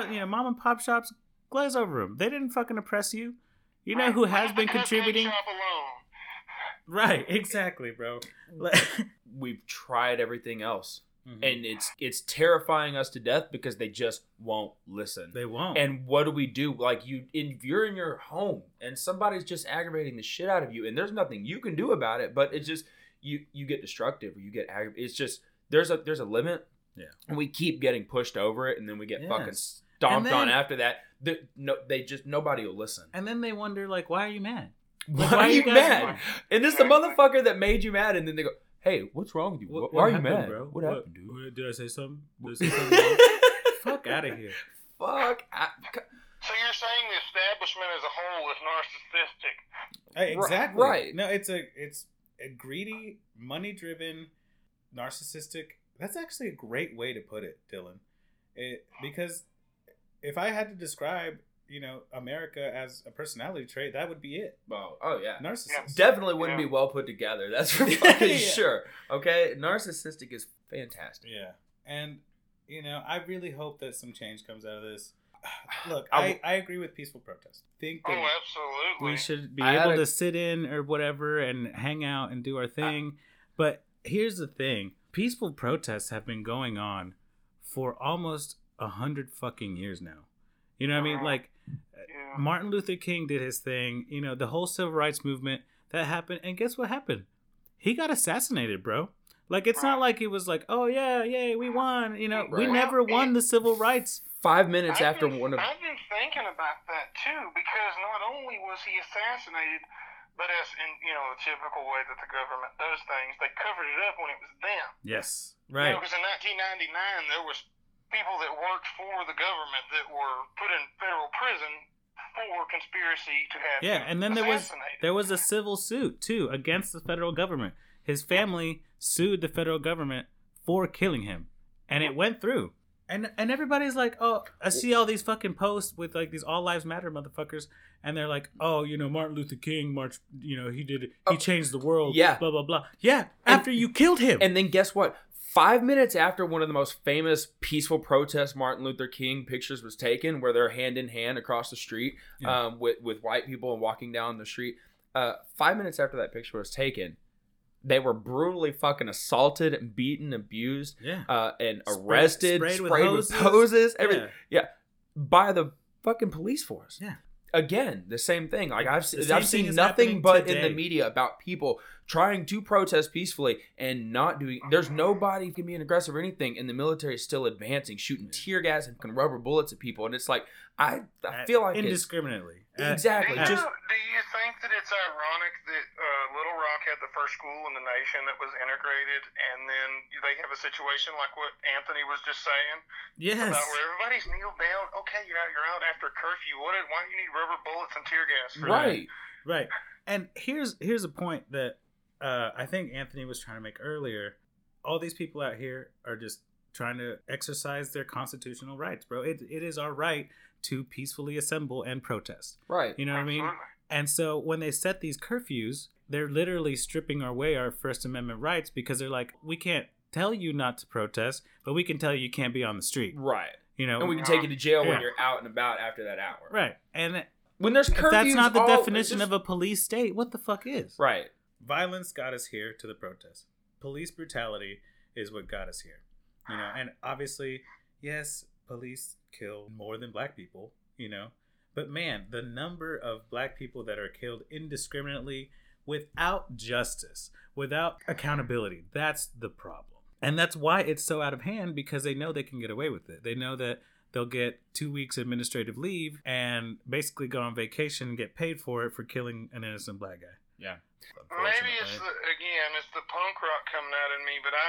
The, you know, mom and pop shops, glaze over them. They didn't fucking oppress you. You know Right. who has Leave been the contributing? Shop alone. Right, *laughs* exactly, bro. We've tried everything else. Mhm. And it's it's terrifying us to death because they just won't listen. they won't. And what do we do? Like you, if you're in your home and somebody's just aggravating the shit out of you, and there's nothing you can do about it, but it's just you you get destructive or you get aggravated. It's just there's a there's a limit. Yeah. And we keep getting pushed over it, and then we get fucking stomped And on after that. The, no, they just nobody will listen. and then they wonder, like, why are you mad? Why, why are are you you mad? mad? And this is the motherfucker that made you mad, and then they go, "Hey, what's wrong with you? What- Why are what you happened, mad, bro? What, happened, dude? what- Did I say something? *laughs* Did I say something? Fuck out of here. Fuck. I, So you're saying the establishment as a whole is narcissistic? Hey, exactly. right. No, it's a it's a greedy, money driven, narcissistic. That's actually a great way to put it, Dylan. It because if I had to describe, you know, America as a personality trait, that would be it. oh, oh yeah. Narcissist. Definitely wouldn't Yeah. be well put together. That's for *laughs* fucking Yeah. sure. Okay, narcissistic is fantastic. Yeah. And, you know, I really hope that some change comes out of this. *sighs* Look, I, I agree with peaceful protest. think Oh, that absolutely. we should be I able a- to sit in or whatever and hang out and do our thing. but here's the thing peaceful protests have been going on for almost a hundred fucking years now. You know what I mean? Uh-huh. Like, Yeah. Martin Luther King did his thing, you know, the whole civil rights movement that happened. And guess what happened? He got assassinated, bro. Like, it's not like it was like, oh, yeah, yay, we won. You know, we Right. never won the civil rights. Five minutes I've after been, one of I've been thinking about that too, because not only was he assassinated, but as in you know the typical way that the government does things, they covered it up when it was them. Yes. You Right. know, because in 1999 there was people that worked for the government that were put in federal prison for conspiracy to have Yeah, and then there was there was a civil suit too against the federal government. His family sued the federal government for killing him, and it went through. And and everybody's like, oh, I see all these fucking posts with like these all lives matter motherfuckers, and they're like, oh, you know, Martin Luther King March, you know, he did, he Oh, changed the world, yeah. blah blah blah. Yeah, And- after you killed him. And then guess what? Five minutes after one of the most famous peaceful protest Martin Luther King pictures was taken, where they're hand in hand across the street Yeah. um, with with white people and walking down the street. Uh, five minutes after that picture was taken, They were brutally fucking assaulted and beaten, abused, Yeah. uh, and Spray- arrested, sprayed sprayed, with with, hoses. hoses, everything Yeah. by the fucking police force. Yeah. Again, the same thing. Like I've seen, I've seen nothing but in the media about people trying to protest peacefully and not doing. There's nobody can be an aggressive or anything, and the military is still advancing, shooting tear gas and fucking rubber bullets at people, and it's like I I feel like indiscriminately. Exactly Do you, just do you think that it's ironic that uh, Little Rock had the first school in the nation that was integrated, and then they have a situation like what Anthony was just saying yes. about where everybody's kneeled down? Okay, you're out. You're out after curfew. What? Why do you need rubber bullets and tear gas? For that? right. Right. And here's here's a point that uh, I think Anthony was trying to make earlier. All these people out here are just trying to exercise their constitutional rights, bro. It, it is our right to peacefully assemble and protest. Right. You know what I mean? And so when they set these curfews, they're literally stripping away our First Amendment rights because they're like, we can't tell you not to protest, but we can tell you you can't be on the street. Right. You know? And we can take you to jail Yeah. when you're out and about after that hour. right. And When there's if curfews, that's not the all- definition just- of a police state, what the fuck is? right. Violence got us here to the protest. Police brutality is what got us here. You know, and obviously, yes, police kill more than black people, you know. But man, the number of black people that are killed indiscriminately without justice, without accountability, that's the problem. And that's why it's so out of hand because they know they can get away with it. They know that they'll get two weeks administrative leave and basically go on vacation and get paid for it for killing an innocent black guy. Yeah. Maybe it's the, again, it's the punk rock coming out in me, but I,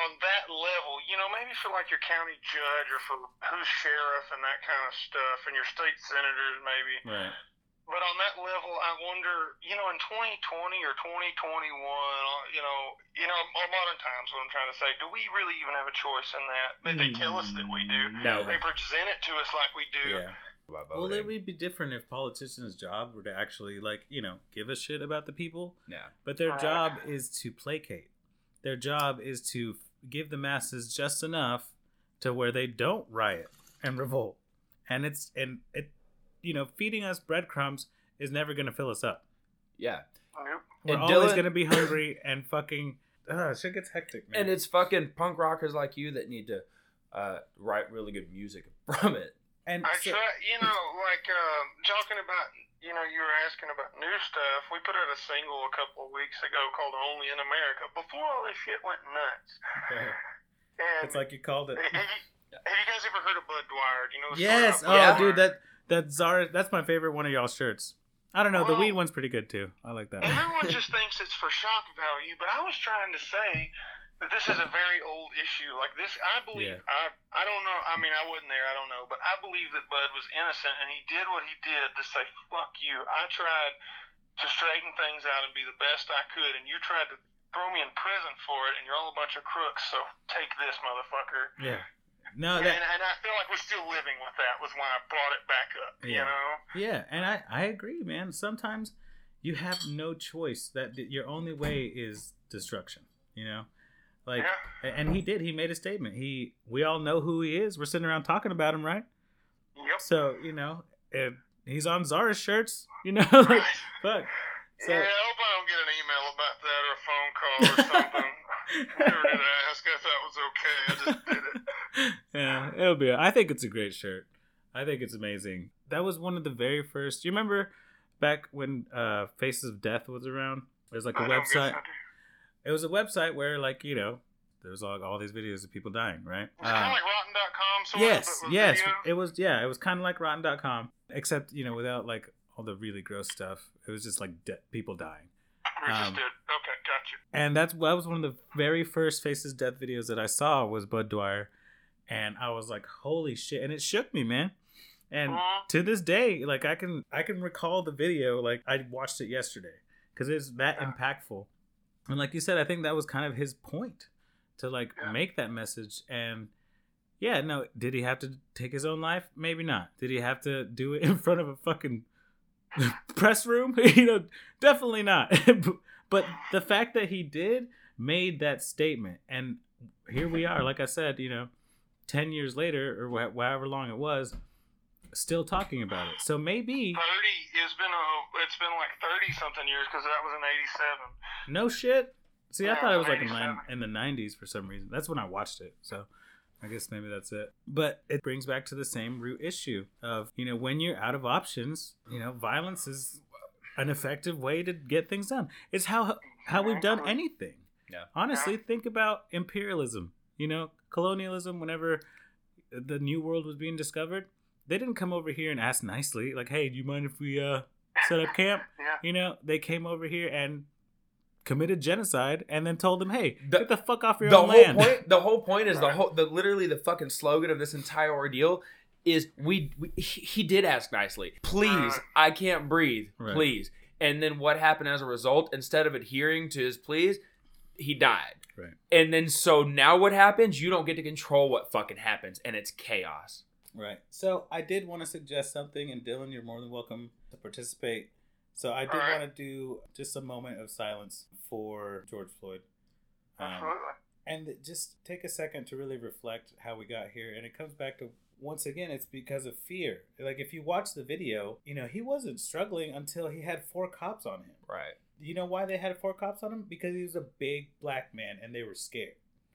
on that level, you know, maybe for like your county judge or for who's sheriff and that kind of stuff, and your state senators maybe. Right. But on that level, I wonder, you know, in 2020 or 2021, uh, you know, you know, modern times, what I'm trying to say, do we really even have a choice in that? They, they tell us that we do. No. They present it to us like we do. Yeah. Well, it would be different if politicians' job were to actually, like, you know, give a shit about the people. Yeah. But their Right. job is to placate. Their job is to give the masses just enough to where they don't riot and revolt. And it's and it, you know, feeding us breadcrumbs is never gonna fill us up. Yeah. We're And always Dylan- gonna be hungry *laughs* and fucking. Uh, shit gets hectic, man. And it's fucking punk rockers like you that need to uh, write really good music *laughs* from it. And I so- try, you know, like um, talking about, you know, you were asking about new stuff. We put out a single a couple of weeks ago called "Only in America" before all this shit went nuts. *laughs* And it's like you called it. *laughs* have, you, have you guys ever heard of Bud Dwyer? Do you know? Yes. Oh, Yeah. dude, that that Zara. That's my favorite one of y'all shirts. I don't know. the weed one's pretty good too. I like that. Everyone *laughs* just thinks it's for shock value, but I was trying to say this is a very old issue. Like this, I believe. Yeah. I I don't know. I mean, I wasn't there. I don't know, but I believe that Bud was innocent, and he did what he did to say "fuck you." I tried to straighten things out and be the best I could, and you tried to throw me in prison for it, and you're all a bunch of crooks. So take this, motherfucker. Yeah. No, and, that and I feel like we're still living with that. Was why I brought it back up. You Yeah. know. Yeah, and I I agree, man. Sometimes you have no choice. That your only way is destruction. You know, like, Yeah. and he did. He made a statement. He we all know who he is. We're sitting around talking about him, right? Yep. So you know, if he's on CZARUS shirts. You know, *laughs* like Right. fuck. So yeah, I hope I don't get an email about that or a phone call or something. Never did ask. I thought it was okay. I just did it. *laughs* yeah, it'll be. I think it's a great shirt. I think it's amazing. That was one of the very first. You remember back when uh, Faces of Death was around? There's like a I website. It was a website where, like, you know, there was all, all these videos of people dying, right? It's kind of like Rotten.com, sort yes, of, yes. video. It was, yeah, it was kind of like Rotten.com, except, you know, without like all the really gross stuff. It was just like de- people dying. We just um, did. Okay, gotcha. And that's that was one of the very first Faces Death videos that I saw was Bud Dwyer, and I was like, "Holy shit!" And it shook me, man. And Mhm. to this day, like I can I can recall the video like I watched it yesterday because it's that impactful. And like you said, I think that was kind of his point to like Yeah. make that message. And yeah, no, did he have to take his own life? Maybe not. Did he have to do it *laughs* in front of a fucking *laughs* press room? *laughs* you know, definitely not. but the fact that he did made that statement, and here we are. Like I said, you know, ten years later or wh- however long it was, still talking about it. So maybe Thirty. It's been a. It's been like thirty something years because that was in '87. no shit. See, I thought it was like in, in the '90s for some reason. That's when I watched it. So I guess maybe that's it. But it brings back to the same root issue of you know when you're out of options, you know, violence is an effective way to get things done. It's how how we've done anything. Yeah. Honestly, think about imperialism. You know, colonialism. Whenever the new world was being discovered, they didn't come over here and ask nicely, like, "Hey, do you mind if we uh set up camp?" *laughs* Yeah. You know, they came over here and committed genocide, and then told them, "Hey, The- get the fuck off your the own whole land." point the whole point is the whole the literally the fucking slogan of this entire ordeal is we, we he he did ask nicely please i can't breathe Right. please and then what happened as a result instead of adhering to his pleas he died Right. and then so now what happens you don't get to control what fucking happens and it's chaos Right. So I did want to suggest something, and Dylan, you're more than welcome to participate. So I did right. want to do just a moment of silence for George Floyd. Um, Absolutely. and just take a second to really reflect how we got here. And it comes back to once again, it's because of fear. Like if you watch the video, you know, he wasn't struggling until he had four cops on him. right You know why they had four cops on him? Because he was a big black man and they were scared.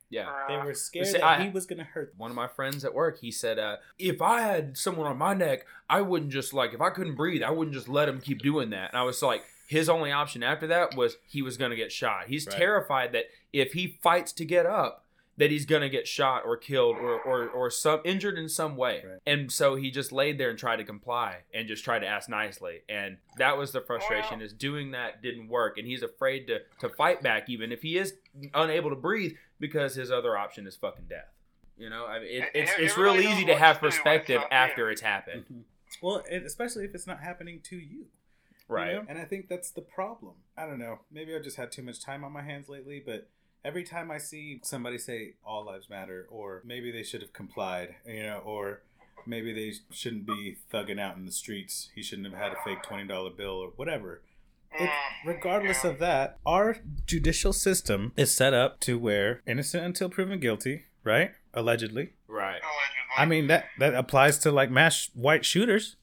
Yeah Uh, They were scared See, that I- he was going to hurt them. one of my friends at work he said uh, if i had someone on my neck i wouldn't just like if i couldn't breathe i wouldn't just let him keep doing that and i was like his only option after that was he was going to get shot he's Right. terrified that if he fights to get up that he's going to get shot or killed or, or, or some injured in some way Right. and so he just laid there and tried to comply and just tried to ask nicely and that was the frustration is doing that didn't work and he's afraid to, to fight back even if he is unable to breathe because his other option is fucking death you know I mean, it, it's, Yeah, it's real everybody easy to have to do when it's perspective not after you. it's happened. *laughs* Well, and especially if it's not happening to you. right You know? And I think that's the problem. I don't know. Maybe I've just had too much time on my hands lately, but every time I see somebody say all lives matter, or maybe they should have complied, you know, or maybe they shouldn't be thugging out in the streets, he shouldn't have had a fake $20 bill or whatever. It, Mm, regardless yeah. of that, our judicial system is set up to where innocent until proven guilty, right? Allegedly. right Allegedly. I mean that that applies to like mass white shooters.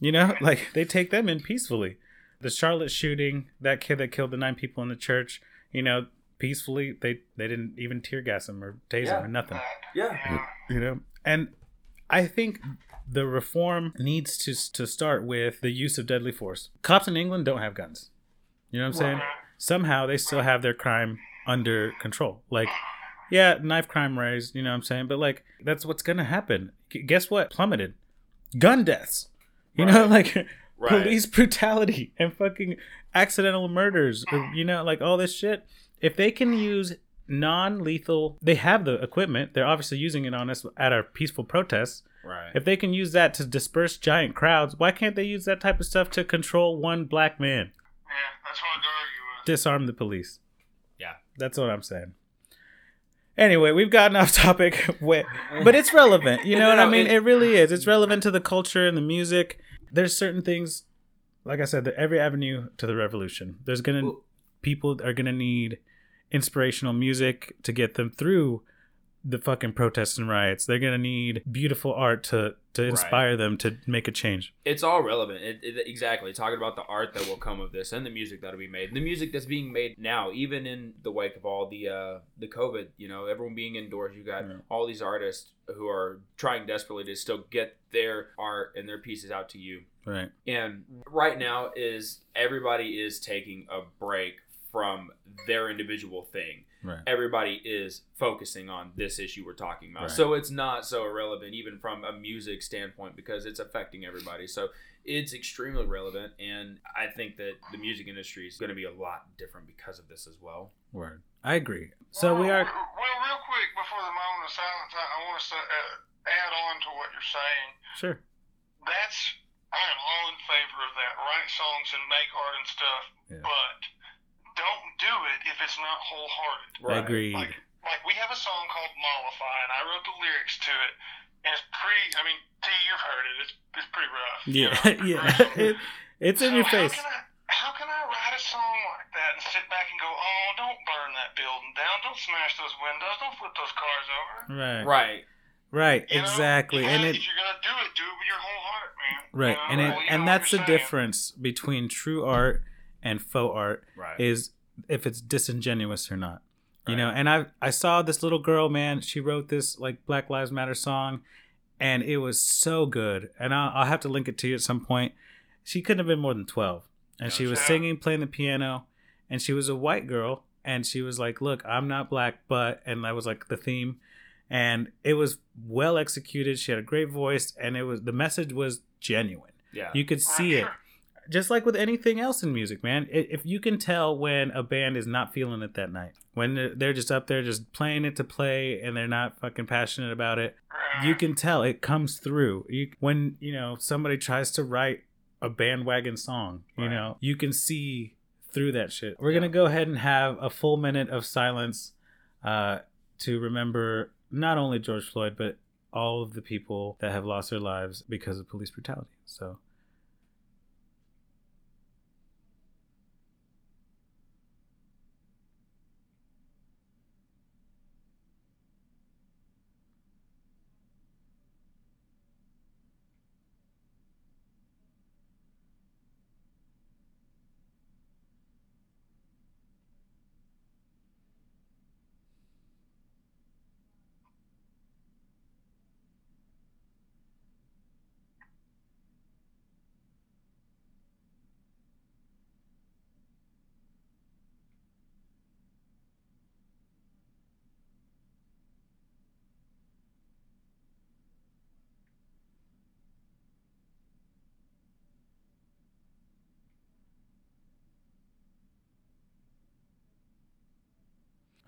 You know, *laughs* like they take them in peacefully. The Charlotte shooting, that kid that killed the nine people in the church, you know, peacefully they they didn't even tear gas him or tase Yeah. him or nothing. yeah Yeah. You know, and I think the reform needs to to start with the use of deadly force. Cops in England don't have guns. You know what I'm saying? Right. Somehow they still have their crime under control. Like yeah, knife crime raised, you know what I'm saying? But like that's what's going to happen. Guess what? Plummeted. Gun deaths. You know, like *laughs* right police brutality *laughs* and fucking accidental murders, you know, like all this shit. If they can use non-lethal, they have the equipment. They're obviously using it on us at our peaceful protests. right If they can use that to disperse giant crowds, why can't they use that type of stuff to control one black man? Yeah, that's what I'd argue with. disarm the police. Yeah. That's what I'm saying. Anyway, we've gotten *laughs* off topic, wi- but it's relevant. You know what I mean? it- It really is. It's relevant to the culture and the music. There's certain things, like I said, that every avenue to the revolution. There's gonna Well- people are gonna need inspirational music to get them through the fucking protests and riots. They're gonna need beautiful art to to Right. inspire them to make a change. it's all relevant it, it, exactly talking about the art that will come of this and the music that'll be made the music that's being made now even in the wake of all the uh the covid you know everyone being indoors you got Yeah. all these artists who are trying desperately to still get their art and their pieces out to you Right. and right now is everybody is taking a break from their individual thing Right. everybody is focusing on this issue we're talking about. Right. So it's not so irrelevant, even from a music standpoint, because it's affecting everybody. So it's extremely relevant. And I think that the music industry is going to be a lot different because of this as well. Word. I agree. So we are. Well, well, real quick before the moment of silence, I, I want to uh, add on to what you're saying. Sure. That's I am all in favor of that. Write songs and make art and stuff, Yeah. but don't do it if it's not wholehearted. Agreed. Like, like we have a song called Mollify, and I wrote the lyrics to it. And it's pretty. I mean, T, you've heard it. It's it's pretty rough. you Yeah. know? *laughs* yeah. *laughs* It, it's in So your face. How can, I, how can I write a song like that and sit back and go, oh, don't burn that building down, don't smash those windows, don't flip those cars over. Right. Right. Right. You know? Exactly. You And it if you're gonna do it, do it with your whole heart. Man. Right, Yeah, and it, well, and that's the saying. difference between true art and faux art Right. is if it's disingenuous or not. You know, and I I saw this little girl, man. She wrote this like Black Lives Matter song, and it was so good. And I'll, I'll have to link it to you at some point. She couldn't have been more than twelve, and she was singing, playing the piano, and she was a white girl, and she was like, "Look, I'm not black, but," and that was like the theme, and it was well executed. She had a great voice, and it was the message was genuine. yeah. You could see it Sure. Just like with anything else in music, man. If you can tell when a band is not feeling it that night, when they're- just up there just playing it to play and they're not fucking passionate about it, you can tell it comes through. You, when you know somebody tries to write a bandwagon song, you Right. know you can see through that shit. We're Yeah. gonna go ahead and have a full minute of silence uh, to remember not only George Floyd but all of the people that have lost their lives because of police brutality. So.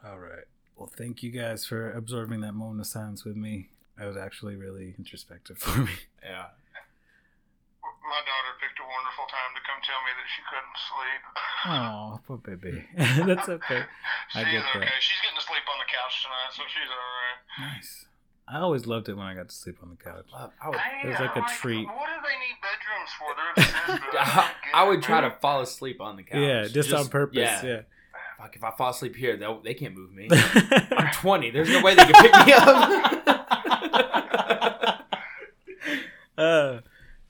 All right. Well, thank you guys for absorbing that moment of silence with me. That was actually really introspective *laughs* for me. yeah. My daughter picked a wonderful time to come tell me that she couldn't sleep. *laughs* Oh, poor baby. *laughs* That's okay. I she's get that. okay. She's getting to sleep on the couch tonight, so she's all right. Nice. I always loved it when I got to sleep on the couch. Love- I would, Dang, It was like a I'm treat. What do they need bedrooms for? They're obsessed with it. I, I would try to fall asleep on the couch. Yeah, just, on purpose. Yeah. Fuck, if I fall asleep here, they'll- they can't move me. *laughs* I'm 20. There's no way they can pick me up. *laughs* uh,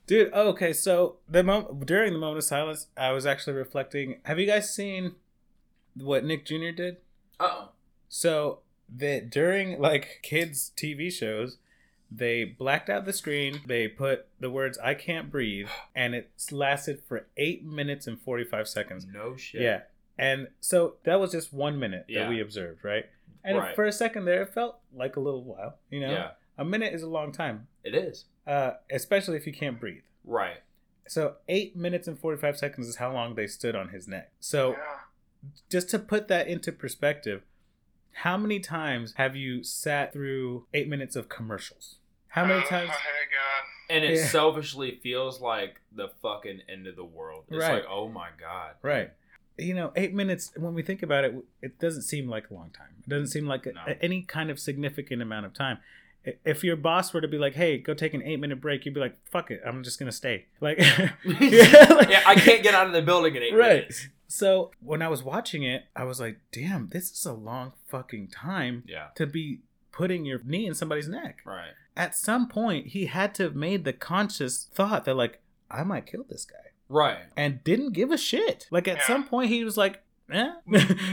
dude. Oh, okay. So the mo- during the moment of silence, I was actually reflecting. Have you guys seen what Nick Jr. did? oh. So that during like kids TV shows, they blacked out the screen. They put the words "I can't breathe," and it lasted for eight minutes and forty five seconds. No shit. Yeah, and so that was just one minute Yeah. that we observed, right? And Right. for a second there, it felt like a little while. You know, Yeah. a minute is a long time, It is. uh, especially if you can't breathe. Right. So eight minutes and forty five seconds is how long they stood on his neck. So Yeah. just to put that into perspective, how many times have you sat through eight minutes of commercials? How many Oh, times? my God. And it Yeah. selfishly feels like the fucking end of the world. It's Right. like, oh my God. Right. You know, eight minutes, when we think about it, it doesn't seem like a long time. It doesn't seem like a, any kind of significant amount of time. If your boss were to be like, hey, go take an eight minute break, you'd be like, fuck it, I'm just going to stay. *laughs* Like, *laughs* yeah, I *laughs* can't get out of the building in eight Right. minutes. So when I was watching it, I was like, damn, this is a long fucking time Yeah. to be putting your knee in somebody's neck. Right. At some point, he had to have made the conscious thought that, like, I might kill this guy. Right. And didn't give a shit. Like, at Yeah. some point, he was like, eh.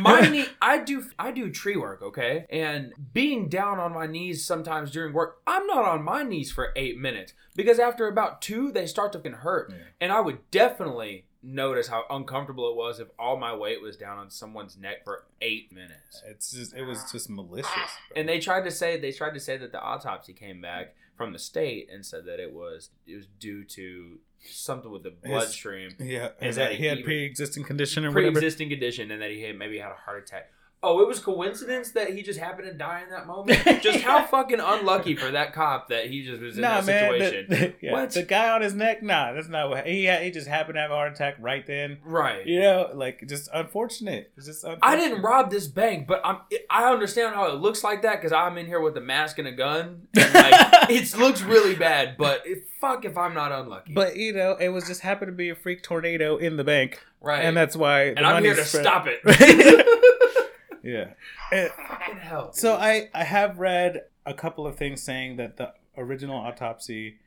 my knee *laughs* i do i do tree work okay and being down on my knees sometimes during work i'm not on my knees for eight minutes because after about two they start to hurt Yeah. and i would definitely notice how uncomfortable it was if all my weight was down on someone's neck for eight minutes It's just, it was just malicious. and they tried to say they tried to say that the autopsy came back from the state and said that it was it was due to something with the bloodstream yeah, And that that he had he- pre-existing condition or pre-existing condition and that he had maybe had a heart attack. Oh, it was coincidence that he just happened to die in that *laughs* moment. just how fucking unlucky for that cop that he just was in Nah, that man. situation. the- yeah, What? The guy on his neck, nah, that's not what he had. He just happened to have a heart attack right then. right. You know, like just unfortunate. It's just unfortunate. I didn't rob this bank, but I'm. I understand how it looks like that because I'm in here with a mask and a gun. And like, *laughs* it looks really bad, but it, fuck if I'm not unlucky. But you know, it was just happened to be a freak tornado in the bank, right, and that's why. and I'm here to stop it. *laughs* yeah. Fucking hell. so. I I have read a couple of things saying that the original autopsy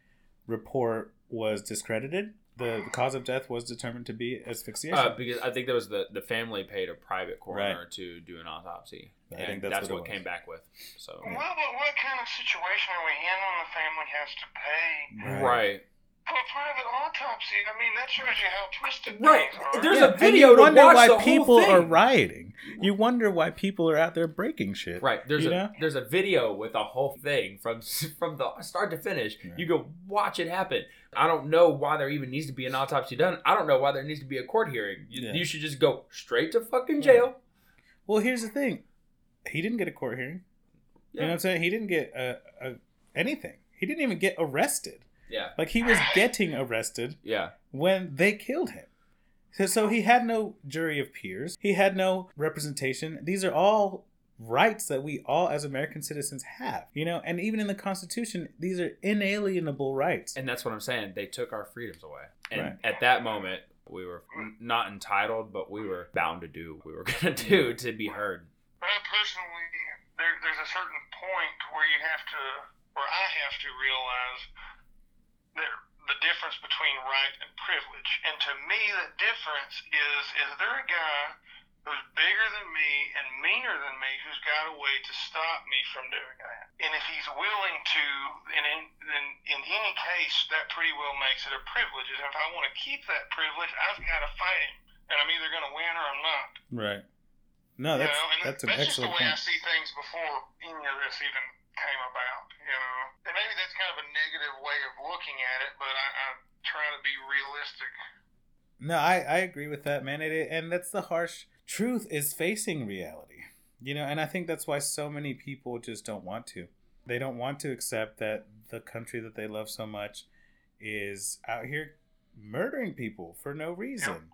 report was discredited. The, the cause of death was determined to be asphyxiation. Uh, because I think that was the the family paid a private coroner Right. to do an autopsy, I and think that's, that's what, what came back with. So Well, but what kind of situation are we in when the family has to pay Right. right, for a private autopsy? I mean, that shows you how twisted Right. There's Yeah, a and video you to wonder watch why the whole people are rioting. You wonder why people are out there breaking shit. right. There's a know? there's a video with the whole thing from from the start to finish. Yeah. You go watch it happen. I don't know why there even needs to be an autopsy done. I don't know why there needs to be a court hearing. You, Yeah. you should just go straight to fucking Yeah. jail. Well, here's the thing. He didn't get a court hearing. You know what I'm saying? He didn't get a, a, anything. He didn't even get arrested. Yeah. Like he was getting arrested Yeah. when they killed him. So, so he had no jury of peers. He had no representation. These are all rights that we all as American citizens have. You know, and even in the Constitution, these are inalienable rights. And that's what I'm saying. They took our freedoms away. And Right. at that moment, we were not entitled, but we were bound to do what we were *laughs* going to do to be heard. But I personally, there, there's a certain point where you have to, where I have to realize that the difference between right and privilege. And to me, the difference is: is there a guy who's bigger than me and meaner than me who's got a way to stop me from doing that? And if he's willing to, and in, in, in any case, that pretty well makes it a privilege. And if I want to keep that privilege, I've got to fight him, and I'm either going to win or I'm not. Right. No, that's you know, and that's an that's just the way I see things before any of this even came about. You know, and maybe that's kind of a negative way of looking at it, but I, I try to be realistic. No, I, I agree with that, man. It, it- and that's the harsh truth is facing reality. You know, and I think that's why so many people just don't want to. They don't want to accept that the country that they love so much is out here murdering people for no reason.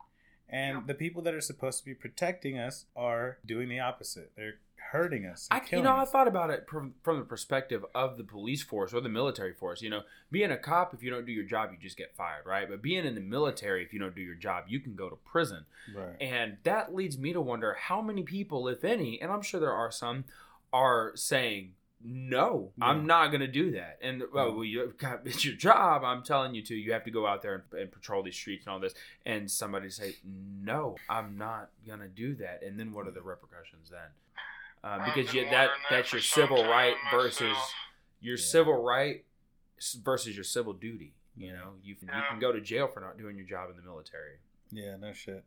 And Yep. the people that are supposed to be protecting us are doing the opposite. They're hurting us. I, you know, I thought about it from, from the perspective of the police force or the military force. You know, being a cop, if you don't do your job, you just get fired, right? But being in the military, if you don't do your job, you can go to prison. right. And that leads me to wonder how many people, if any, and I'm sure there are some, are saying, no, Yeah. I'm not going to do that. And well, well, you *laughs* got, it's your job. I'm telling you to. You have to go out there and, and patrol these streets and all this. And somebody say, no, I'm not going to do that. And then what are the repercussions then? Uh, because you, that that's your civil time right versus myself. your Yeah. civil right versus your civil duty. You know, you you Yeah. can go to jail for not doing your job in the military. Yeah, no shit.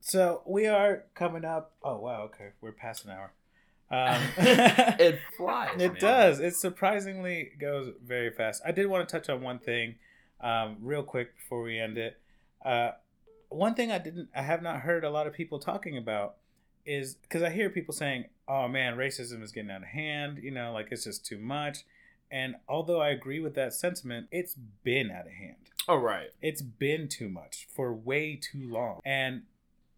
So we are coming up. Oh wow, okay, we're past an hour. Um, *laughs* it *laughs* flies. It man. does. It surprisingly goes very fast. I did want to touch on one thing, um, real quick before we end it. Uh, one thing I didn't, I have not heard a lot of people talking about is because I hear people saying, "Oh man, racism is getting out of hand." You know, like it's just too much. And although I agree with that sentiment, it's been out of hand Oh right. it's been too much for way too long. And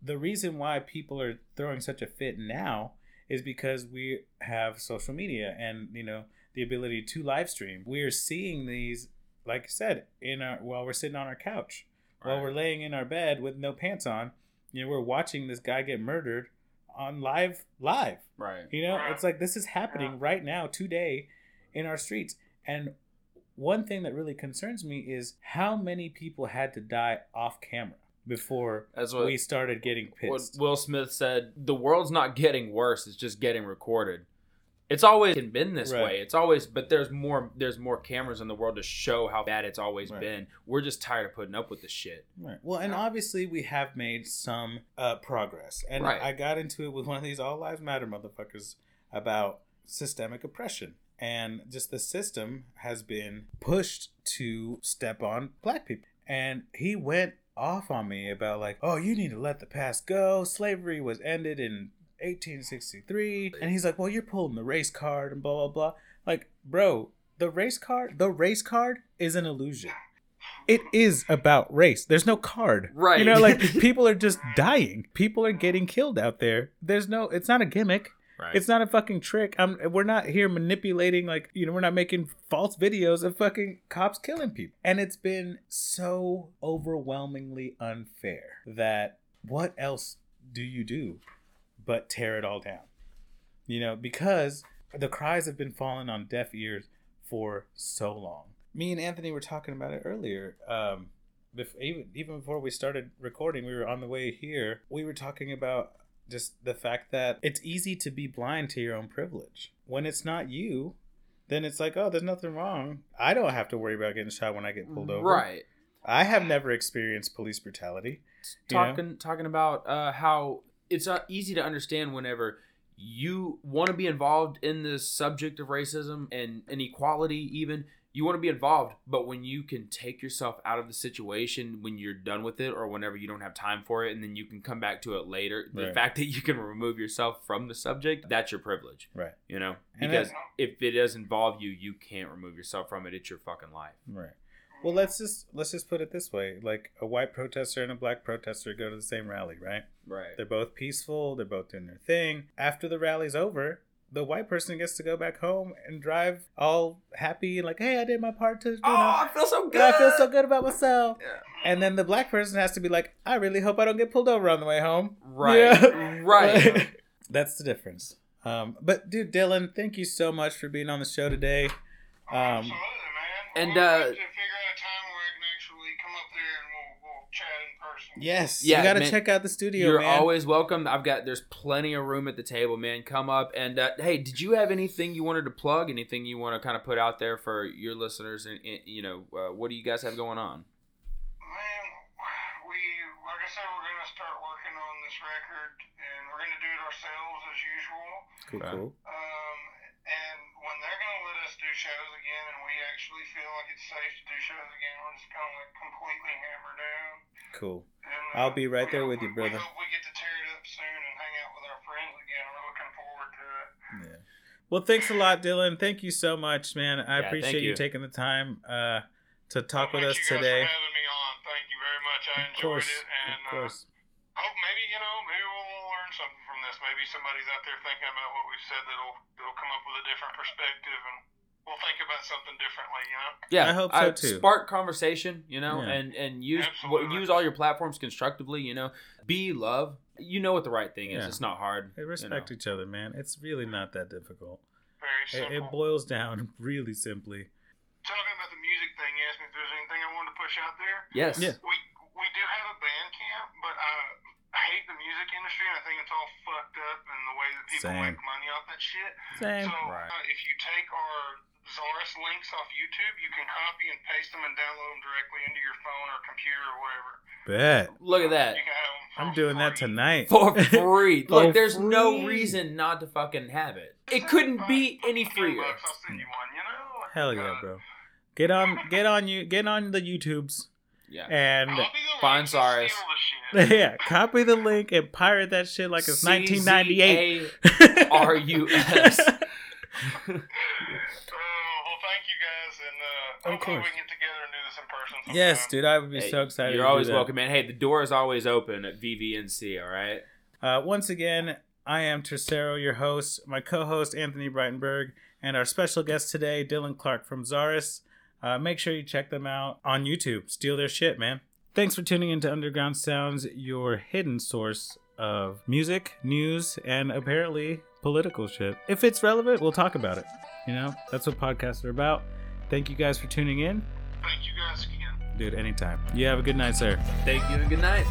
the reason why people are throwing such a fit now is because we have social media and you know the ability to live stream. We are seeing these, like I said, in our while we're sitting on our couch, while we're laying in our bed with no pants on. You know, we're watching this guy get murdered on live live. Right. You know, it's like this is happening right now, today, in our streets. And one thing that really concerns me is how many people had to die off camera before what, we started getting what pissed. Will Smith said. The world's not getting worse; it's just getting recorded. It's always been this Right. way. It's always, but there's more. There's more cameras in the world to show how bad it's always Right. been. We're just tired of putting up with this shit. Right. Well, and obviously we have made some uh, progress, and Right. I got into it with one of these "All Lives Matter" motherfuckers about systemic oppression, and just the system has been pushed to step on black people, and he went off on me about like, "Oh, you need to let the past go. Slavery was ended in 1863," and he's like, "Well, you're pulling the race card and blah blah blah." Like, bro, the race card, the race card is an illusion it is about race. There's no card. Right. You know, like *laughs* people are just dying. People are getting killed out there. There's no it's not a gimmick. Right. It's not a fucking trick. I'm we're not here manipulating like, you know, we're not making false videos of fucking cops killing people. And it's been so overwhelmingly unfair that what else do you do but tear it all down? You know, because the cries have been falling on deaf ears for so long. me and Anthony were talking about it earlier. Um, even even before we started recording, we were on the way here. We were talking about just the fact that it's easy to be blind to your own privilege when it's not you. Then it's like, oh, there's nothing wrong. I don't have to worry about getting shot when I get pulled over. Right. I have never experienced police brutality. you know? talking talking about uh, how it's uh, easy to understand whenever you want to be involved in the subject of racism and inequality even you want to be involved but when you can take yourself out of the situation when you're done with it or whenever you don't have time for it and then you can come back to it later the fact that you can remove yourself from the subject that's your privilege Right. you know because if it does involve you you can't remove yourself from it it's your fucking life Right. Well, let's just let's just put it this way: like a white protester and a black protester go to the same rally, right? right They're both peaceful. They're both doing their thing. After the rally's over, the white person gets to go back home and drive all happy, and like, "Hey, I did my part to, you oh know, i feel so good I feel so good about myself." Yeah. And then the black person has to be like, "I really hope I don't get pulled over on the way home." right Yeah. *laughs* right *laughs* That's the difference. Um, but dude, Dylan, thank you so much for being on the show today. Um, Absolutely, man. and, we'll uh, yes, Yeah, you got to man, check out the studio, You're man. always welcome. I've got there's plenty of room at the table, man. Come up and uh, hey, did you have anything you wanted to plug? Anything you want to kind of put out there for your listeners? And, and, you know, uh, what do you guys have going on? Man, we like I said, we're gonna start working on this record, and we're gonna do it ourselves as usual. cool, cool. Um, and when they're gonna let us do shows again, and we actually feel like it's safe to do shows again, we're just gonna like completely hammer down. Cool. And, uh, I'll be right there hope- with you, brother. We hope we get to tear it up soon and hang out with our friends again. We're looking forward to it. Yeah. Well, thanks a lot, Dylan. Thank you so much, man. I Yeah, appreciate you. you. taking the time uh, to talk with us you guys today. For having me on. Thank you very much. I Of enjoyed course, it, and of course. Uh, hope maybe you know maybe we'll learn something from this. Maybe somebody's out there thinking about what we've said that'll that'll come up with a different perspective, and we'll think about something differently. You know. Yeah, I hope so, too. Spark conversation, you know, Yeah. and and use Absolutely. use all your platforms constructively. You know, be love. You know what the right thing is. Yeah. It's not hard. Hey, you respect know. each other, man. It's really not that difficult. Very It, simple. it boils down *laughs* really simply. Talking about the music thing, you asked me if there's anything I wanted to push out there. Yes. Yeah. We we do have a band camp, but I, I hate the music industry. and I think it's all fucked up and the way that people Same. make money off that shit. Same. So Right. uh, if you take our CZARUS links off YouTube, you can copy and paste them and download them directly into your phone or computer or whatever. Bet. Look at that. You can have them. I'm doing that tonight. For *laughs* free. For Look, there's no reason not to fucking have it. It couldn't be any freer. Bucks, I'll send you one. You know. Hell yeah, uh, bro. Get on, *laughs* get on you, get on the YouTubes, Yeah. and Copy Find links and CZARUS. steal the shit. *laughs* yeah, copy the link and pirate that shit like it's 1998. C-Z-A-R-U-S. *laughs* Oh, well, thank you guys, and uh, Of hopefully course. we can get together and do this in person. sometime. yes, dude, I would be Hey, so excited. You're to do always that. welcome, man. Hey, the door is always open at VVNC, all right? Uh, once again, I am Tercero, your host, my co-host Anthony Breitenberg, and our special guest today, Dylan Clark from CZARUS. Uh, make sure you check them out on YouTube. Steal their shit, man. Thanks for tuning into Underground Sounds, your hidden source of music, news, and apparently political shit. If it's relevant, we'll talk about it. You know, that's what podcasts are about. Thank you guys for tuning in. Thank you guys again. Dude, anytime. You have a good night, sir. Thank you and good night.